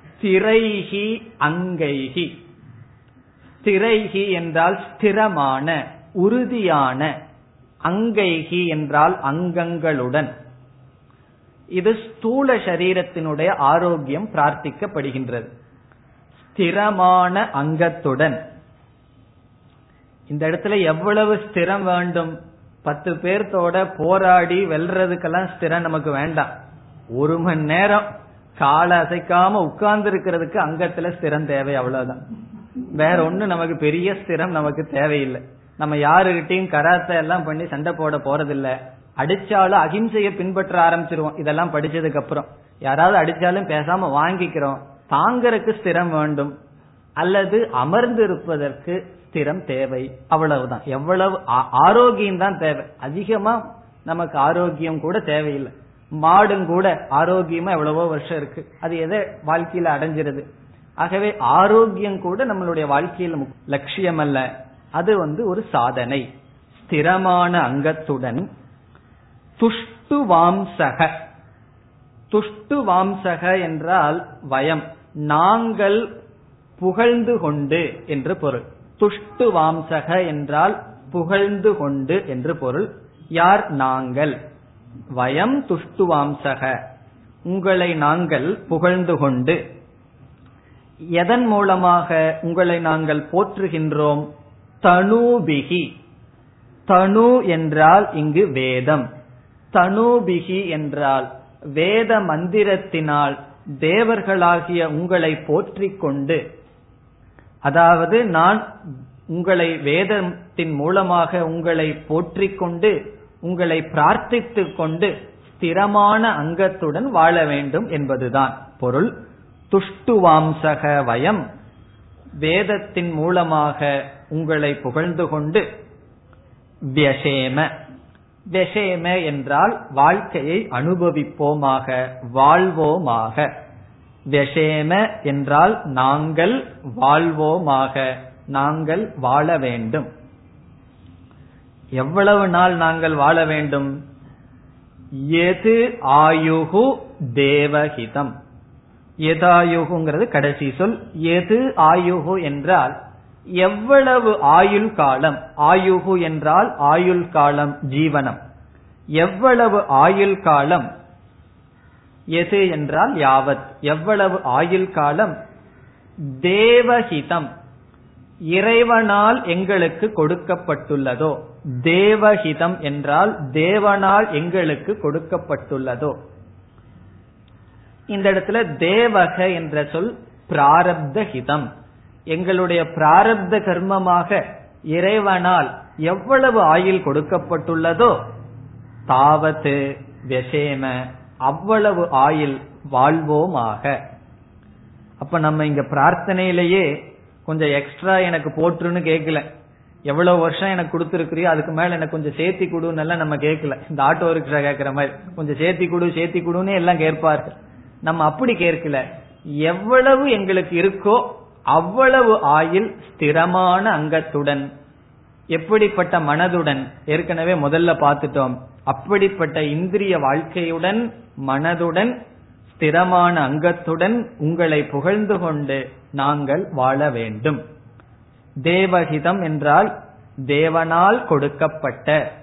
ஸ்திரைகி அங்கைகி ஸ்திரைகி என்றால் ஸ்திரமான உறுதியான அங்கைகி என்றால் அங்கங்களுடன். இது ஸ்தூல சரீரத்தினுடைய ஆரோக்கியம் பிரார்த்திக்கப்படுகின்றது. ஸ்திரமான அங்கத்துடன். இந்த இடத்துல எவ்வளவு ஸ்திரம் வேண்டும்? பத்து பேர்த்தோட போராடி வெல்றதுக்கெல்லாம் ஸ்திரம் நமக்கு வேண்டாம். ஒரு மணி நேரம் காலை அசைக்காம உட்கார்ந்து இருக்கிறதுக்கு அங்கத்துல ஸ்திரம் தேவை அவ்வளவுதான். வேற ஒண்ணு நமக்கு பெரிய ஸ்திரம் நமக்கு தேவையில்லை. நம்ம யாருகிட்டையும் கராத்த எல்லாம் பண்ணி சண்டை போட போறதில்ல. அடிச்சாலும் அகிம்சையை பின்பற்ற ஆரம்பிச்சிருவோம். இதெல்லாம் படிச்சதுக்கு அப்புறம். யாராவது அடிச்சாலும் பேசாம வாங்கிக்கிறோம். தாங்கறதுக்கு ஸ்திரம் வேண்டும். அல்லது அமர்ந்து இருப்பதற்கு ஸ்திரம் தேவை. அவ்வளவுதான். எவ்வளவு ஆரோக்கியம் தான் தேவை. அதிகமா நமக்கு ஆரோக்கியம் கூட தேவையில்லை. மாடும் கூட ஆரோக்கியமா எவ்வளவோ வருஷம் இருக்கு. அது எதை வாழ்க்கையில அடைஞ்சிருது. ஆகவே ஆரோக்கியம் கூட நம்மளுடைய வாழ்க்கையில் லட்சியம் அல்ல அது வந்து ஒரு சாதனை. ஸ்திரமான அங்கத்துடன் துஷ்டு வாம்சக. துஷ்டு வாம்சக என்றால் வயம். நாங்கள் புகழ்ந்து கொண்டு என்று பொருள். துஷ்டு வாம்சக என்றால் புகழ்ந்து கொண்டு என்று பொருள். யார்? நாங்கள். வயம் துஷ்டு வாம்சக. உங்களை நாங்கள் புகழ்ந்து கொண்டு. எதன் மூலமாக உங்களை நாங்கள் போற்றுகின்றோம்? தனுபிகி தனு என்றால் இங்கு வேதம். தனுபிகி என்றால் வேத மந்திரத்தினால் தேவர்களாகிய உங்களை போற்றிக் கொண்டு அதாவது நான் உங்களை வேதத்தின் மூலமாக உங்களை போற்றிக் கொண்டு உங்களை பிரார்த்தித்துக் கொண்டு ஸ்திரமான அங்கத்துடன் வாழ வேண்டும் என்பதுதான் பொருள். துஷ்டுவாம்சக வயம் வேதத்தின் மூலமாக உங்களை புகழ்ந்து கொண்டு வியசேம வியசேம என்றால் வாழ்க்கையை அனுபவிப்போமாக வாழ்வோமாக. வியசேம என்றால் நாங்கள் வாழ்வோமாக நாங்கள் வாழ வேண்டும். எவ்வளவு நாள் நாங்கள் வாழ வேண்டும்? எது ஆயுகு தேவஹிதம். எதாயுகுங்கிறது கடைசி சொல். எது ஆயுகு என்றால் எவ்வளவு ஆயுள் காலம் ஆயுகு என்றால் ஆயுள் காலம் ஜீவனம். எவ்வளவு ஆயுள் காலம் எது என்றால் யாவத். எவ்வளவு ஆயுள் காலம் தேவஹிதம் இறைவனால் எங்களுக்கு கொடுக்கப்பட்டுள்ளதோ. தேவஹிதம் என்றால் தேவனால் எங்களுக்கு கொடுக்கப்பட்டுள்ளதோ. இந்த இடத்துல தேவக என்ற சொல் பிராரப்த ஹிதம். எங்களுடைய பிராரப்த கர்மமாக இறைவனால் எவ்வளவு ஆயுள் கொடுக்கப்பட்டுள்ளதோ தாவத்து வெசேம அவ்வளவு ஆயுள் வாழ்வோமாக. அப்ப நம்ம இங்க பிரார்த்தனையிலேயே கொஞ்சம் எக்ஸ்ட்ரா எனக்கு போட்டுருன்னு கேட்கல எவ்வளவு வருஷம் எனக்கு கொடுத்துருக்கிறியோ அதுக்கு மேல எனக்கு கொஞ்சம் சேர்த்தி கொடுன்னு எல்லாம் நம்ம கேட்கல இந்த ஆட்டோ ரிக்ஷா கேட்கிற மாதிரி. கொஞ்சம் சேர்த்தி கொடு சேர்த்தி கொடுன்னு எல்லாம் கேட்பார்கள். நம்ம அப்படி கேட்கல. எவ்வளவு எங்களுக்கு இருக்கோ அவ்வளவு ஆயில் ஸ்திரமான அங்கத்துடன் எப்படிப்பட்ட மனதுடன் ஏற்கனவே முதல்ல பார்த்துட்டோம். அப்படிப்பட்ட இந்திரிய வாழ்க்கையுடன் மனதுடன் ஸ்திரமான அங்கத்துடன் உங்களை புகழ்ந்து கொண்டு நாங்கள் வாழ வேண்டும். தேவஹிதம் என்றால் தேவனால் கொடுக்கப்பட்ட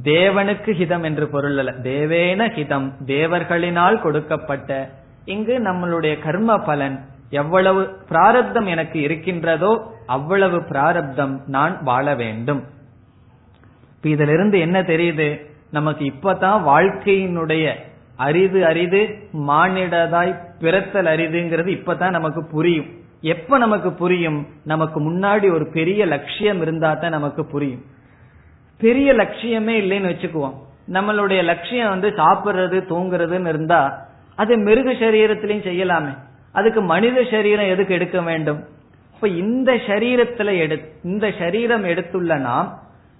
தேவனுக்கு ஹிதம் என்று பொருள் அல்ல. தேவேன ஹிதம். தேவர்களினால் கொடுக்கப்பட்ட இங்கு நம்மளுடைய கர்ம பலன் எவ்வளவு பிராரப்தம் எனக்கு இருக்கின்றதோ அவ்வளவு பிராரப்தம் நான் வாழ வேண்டும். இதிலிருந்து என்ன தெரியுது? நமக்கு இப்பதான் வாழ்க்கையினுடைய அரிது அரிது மானிடதாய் பிறத்தல் அரிதுங்கிறது இப்பதான் நமக்கு புரியும். எப்ப நமக்கு புரியும்? நமக்கு முன்னாடி ஒரு பெரிய லட்சியம் இருந்தா தான் நமக்கு புரியும். பெரிய லட்சியமே இல்லைன்னு வச்சுக்குவோம். நம்மளுடைய லட்சியம் வந்து சாப்பிடுறது தூங்குறதுன்னு இருந்தா அது மிருக சரீரத்திலையும் செய்யலாமே. அதுக்கு மனித சரீரம் எதுக்கு எடுக்க வேண்டும்? இப்ப இந்த சரீரத்துல எடு இந்த சரீரம் எடுத்துள்ள நாம்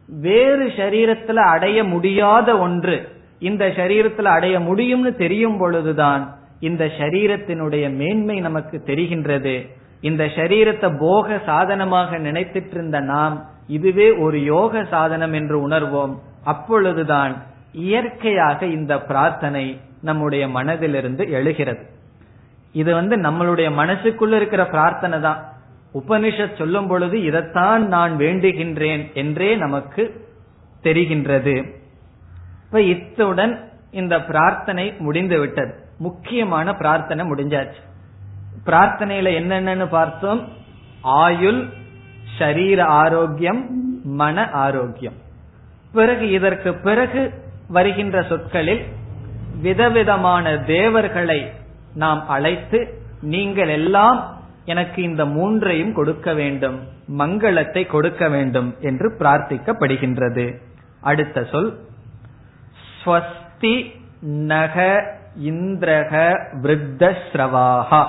வேறு சரீரத்துல அடைய முடியாத ஒன்று இந்த சரீரத்துல அடைய முடியும்னு தெரியும் பொழுதுதான் இந்த சரீரத்தினுடைய மேன்மை நமக்கு தெரிகின்றது. இந்த சரீரத்தை போக சாதனமாக நினைத்துட்டு இருந்த நாம் இதுவே ஒரு யோக சாதனம் என்று உணர்வோம். அப்பொழுதுதான் இயற்கையாக இந்த பிரார்த்தனை நம்முடைய மனதிலிருந்து எழுகிறது. இது வந்து நம்மளுடைய மனசுக்குள்ள இருக்கிற பிரார்த்தனை தான். உபனிஷத் சொல்லும் பொழுது இதைத்தான் நான் வேண்டுகின்றேன் என்றே நமக்கு தெரிகின்றது. இப்ப இத்துடன் இந்த பிரார்த்தனை முடிந்து விட்டது. முக்கியமான பிரார்த்தனை முடிஞ்சாச்சு. பிரார்த்தனையில என்னென்னு பார்த்தோம்? ஆயுள் சரீர ஆரோக்கியம் மன ஆரோக்கியம். பிறகு இதற்கு பிறகு வருகின்ற சொற்களில் விதவிதமான தேவர்களை நாம் அழைத்து நீங்கள் எல்லாம் எனக்கு இந்த மூன்றையும் கொடுக்க வேண்டும் மங்களத்தை கொடுக்க வேண்டும் என்று பிரார்த்திக்கப்படுகின்றது. அடுத்த சொல் ஸ்வஸ்தி நக இந்திரக விருத்தஸ்ரவாகா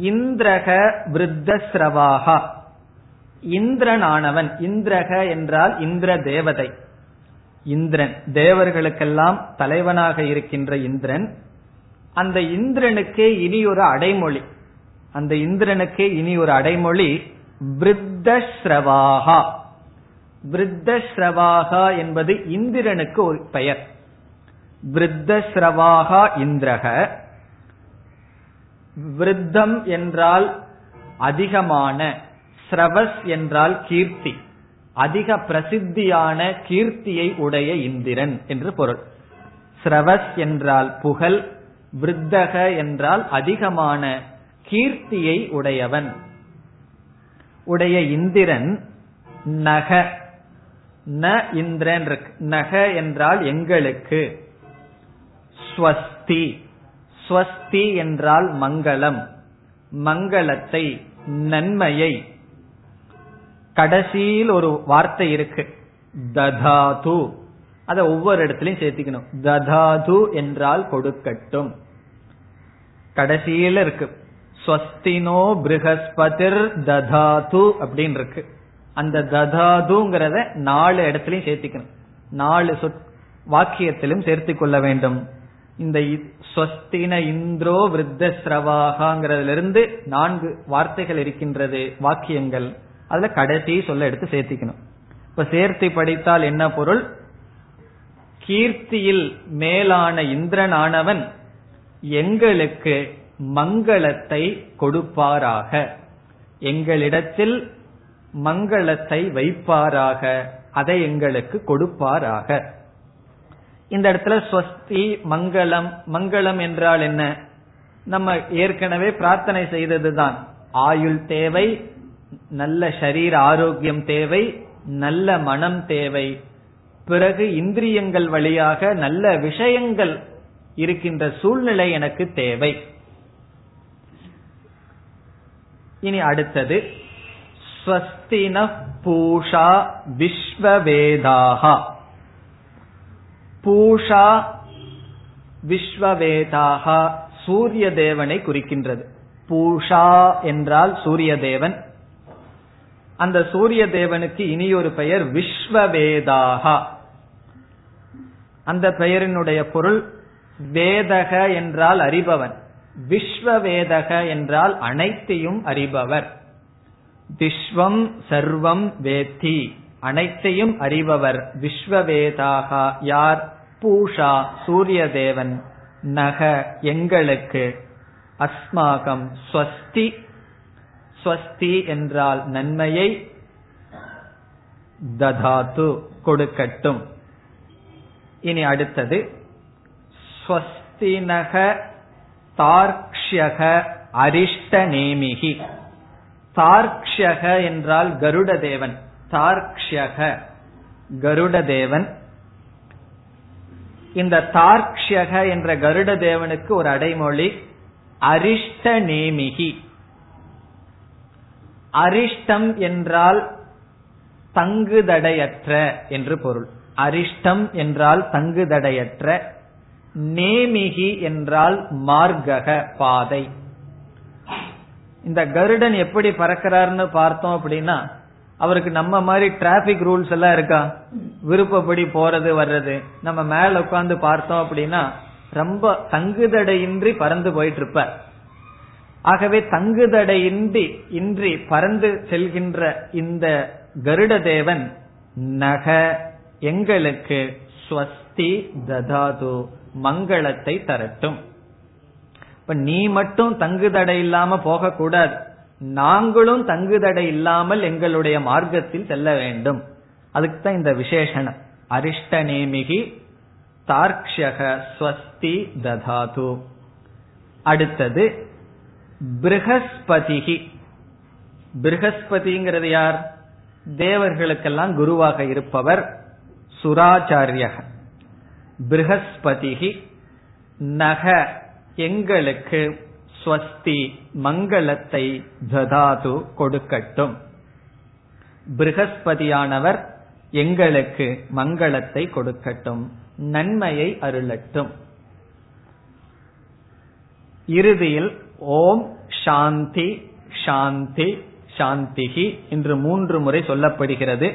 இந்திரக விருத்தஸ்ரவாகா. இந்திரனானவன். இந்திரக என்றால் இந்திர தேவதை. இந்திரன். தேவர்களுக்கெல்லாம் தலைவனாக இருக்கின்ற இந்திரன். அந்த இந்திரனுக்கே இனி ஒரு அடைமொழி. அந்த இந்திரனுக்கே இனி ஒரு அடைமொழி விருத்தஸ்ரவாகா. விருத்தஸ்ரவாகா என்பது இந்திரனுக்கு ஒரு பெயர். விருத்தஸ்ரவாகா இந்திரக. விருத்தம் என்றால் அதிகமான ஸ்ரவஸ் என்றால் கீர்த்தி. அதிக பிரசித்தியான கீர்த்தியை உடைய இந்திரன் என்று பொருள். ஸ்ரவஸ் என்றால் புகழ் விருத்தக என்றால் அதிகமான கீர்த்தியை உடையவன். உடைய இந்திரன் நக. ந இந்திரன் நக என்றால் எங்களுக்கு. ஸ்வஸ்தி. ஸ்வஸ்தி என்றால் மங்களம் மங்களத்தை நன்மையை. கடைசியில் ஒரு வார்த்தை இருக்கு. ததாது. அத ஒவ்வொரு இடத்துலயும் சேர்த்திக்கணும். ததாது என்றால் கொடுக்கட்டும். கடைசியில இருக்கு. ஸ்வஸ்தினோ பிருகஸ்பதிர் ததாது அப்படின்னு இருக்கு. அந்த ததாதுங்கிறத நாலு இடத்துலயும் சேர்த்திக்கணும். நாலு வாக்கியத்திலும் சேர்த்து கொள்ள வேண்டும். இந்த ஸ்வஸ்தின இந்திரோ விருத்தஸ்ரவாகாங்கிறதுல இருந்து நான்கு வார்த்தைகள் இருக்கின்றது வாக்கியங்கள். அதுல கடைசி சொல்ல எடுத்து சேர்த்திக்கணும். இப்ப சேர்த்து படித்தால் என்ன பொருள்? கீர்த்தியில் மேலான இந்திரனானவன் எங்களுக்கு மங்களத்தை கொடுப்பாராக. எங்களிடத்தில் மங்களத்தை வைப்பாராக. அதை எங்களுக்கு கொடுப்பாராக. இந்த இடத்துல ஸ்வஸ்தி மங்களம் மங்களம் என்றால் என்ன? நம்ம ஏற்கனவே பிரார்த்தனை செய்ததுதான். ஆயுள் தேவை நல்ல சரீர ஆரோக்கியம் தேவை நல்ல மனம் தேவை. பிறகு இந்திரியங்கள் வழியாக நல்ல விஷயங்கள் இருக்கின்ற சூழ்நிலை எனக்கு தேவை. இனி அடுத்தது ஸ்வஸ்தின பூஷா விஸ்வவேதாகா. பூஷா விஸ்வவேதாகா சூரிய தேவனை குறிக்கின்றது. பூஷா என்றால் சூரிய தேவன் அந்த சூரிய தேவனுக்கு இனியொரு பெயர் விஸ்வவேதாகா அந்த பெயரினுடைய பொருள் வேதக என்றால் அறிபவன். விஸ்வவேதக என்றால் அனைத்தையும் அறிபவர். விஸ்வம் சர்வம் வேத்தி. அனைத்தையும் அறிபவர் விஸ்வவேதாகா. யார்? பூஷா சூரிய தேவன் நக எங்களுக்கு. அஸ்மாகம் ஸ்வஸ்தி. ஸ்வஸ்தி என்றால் நன்மையை ததாத்து கொடுக்கட்டும். இனி அடுத்தது ஸ்வஸ்தினக தார்க்ஷக அரிஷ்ட நேமிகி. தார்க்ஷக என்றால் கருட தேவன் தார்க்ஷக கருட தேவன் இந்த தார்க்ஷக என்ற கருட தேவனுக்கு ஒரு அடைமொழி அரிஷ்ட நேமிகி அரிஷ்டம் என்றால் தங்குதடையற்ற என்று பொருள். அரிஷ்டம் என்றால் தங்குதடையற்ற நேமிகி என்றால் மார்கக பாதை. இந்த கருடன் எப்படி பறக்கிறாருன்னு பார்த்தோம் அப்படின்னா அவருக்கு நம்ம மாதிரி டிராபிக் ரூல்ஸ் எல்லாம் இருக்கா? விருப்பப்படி போறது வர்றது. நம்ம மேல உட்காந்து பார்த்தோம் அப்படின்னா ரொம்ப தங்குதடையின்றி பறந்து போயிட்டு இருப்ப ஆகவே தங்குதடையின்றி இன்றி பறந்து செல்கின்ற இந்த கருட தேவன் நக எங்களுக்கு ஸ்வஸ்தி ததாது மங்களத்தை தரட்டும். இப்ப நீ மட்டும் தங்குதடை இல்லாம போக கூடாது நாங்களும் தங்குதடை இல்லாமல் எங்களுடைய மார்க்கத்தில் செல்ல வேண்டும். அதுக்கு தான் இந்த விசேஷனம். அரிஷ்ட நேமிகி தார்க்ஷக ஸ்வஸ்தி ததாது. அடுத்தது பிருகஸ்பதிகி பிருகஸ்பதிங்கிறது யார்? தேவர்களுக்கெல்லாம் குருவாக இருப்பவர் சுராச்சாரியக. பிருகஸ்பதிகி நக எங்களுக்கு ஸ்வஸ்தி மங்களத்தை ததாது கொடுக்கட்டும். பிருகஸ்பதியானவர் எங்களுக்கு மங்களத்தை கொடுக்கட்டும் நன்மையை அருளட்டும். இறுதியில் ஓம் சாந்தி சாந்தி சாந்திகி என்று மூன்று முறை சொல்லப்படுகிறது.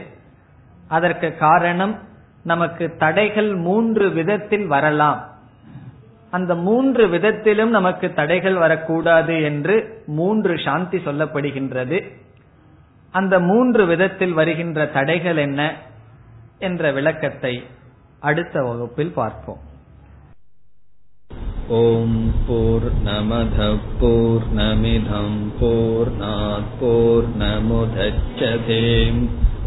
அதற்கு காரணம் நமக்கு தடைகள் மூன்று விதத்தில் வரலாம். அந்த மூன்று விதத்திலும் நமக்கு தடைகள் வரக்கூடாது என்று மூன்று சாந்தி சொல்லப்படுகின்றது. அந்த மூன்று விதத்தில் வருகின்ற தடைகள் என்ன என்ற விளக்கத்தை அடுத்த வகுப்பில் பார்ப்போம். ஓம் போர் நமத போர்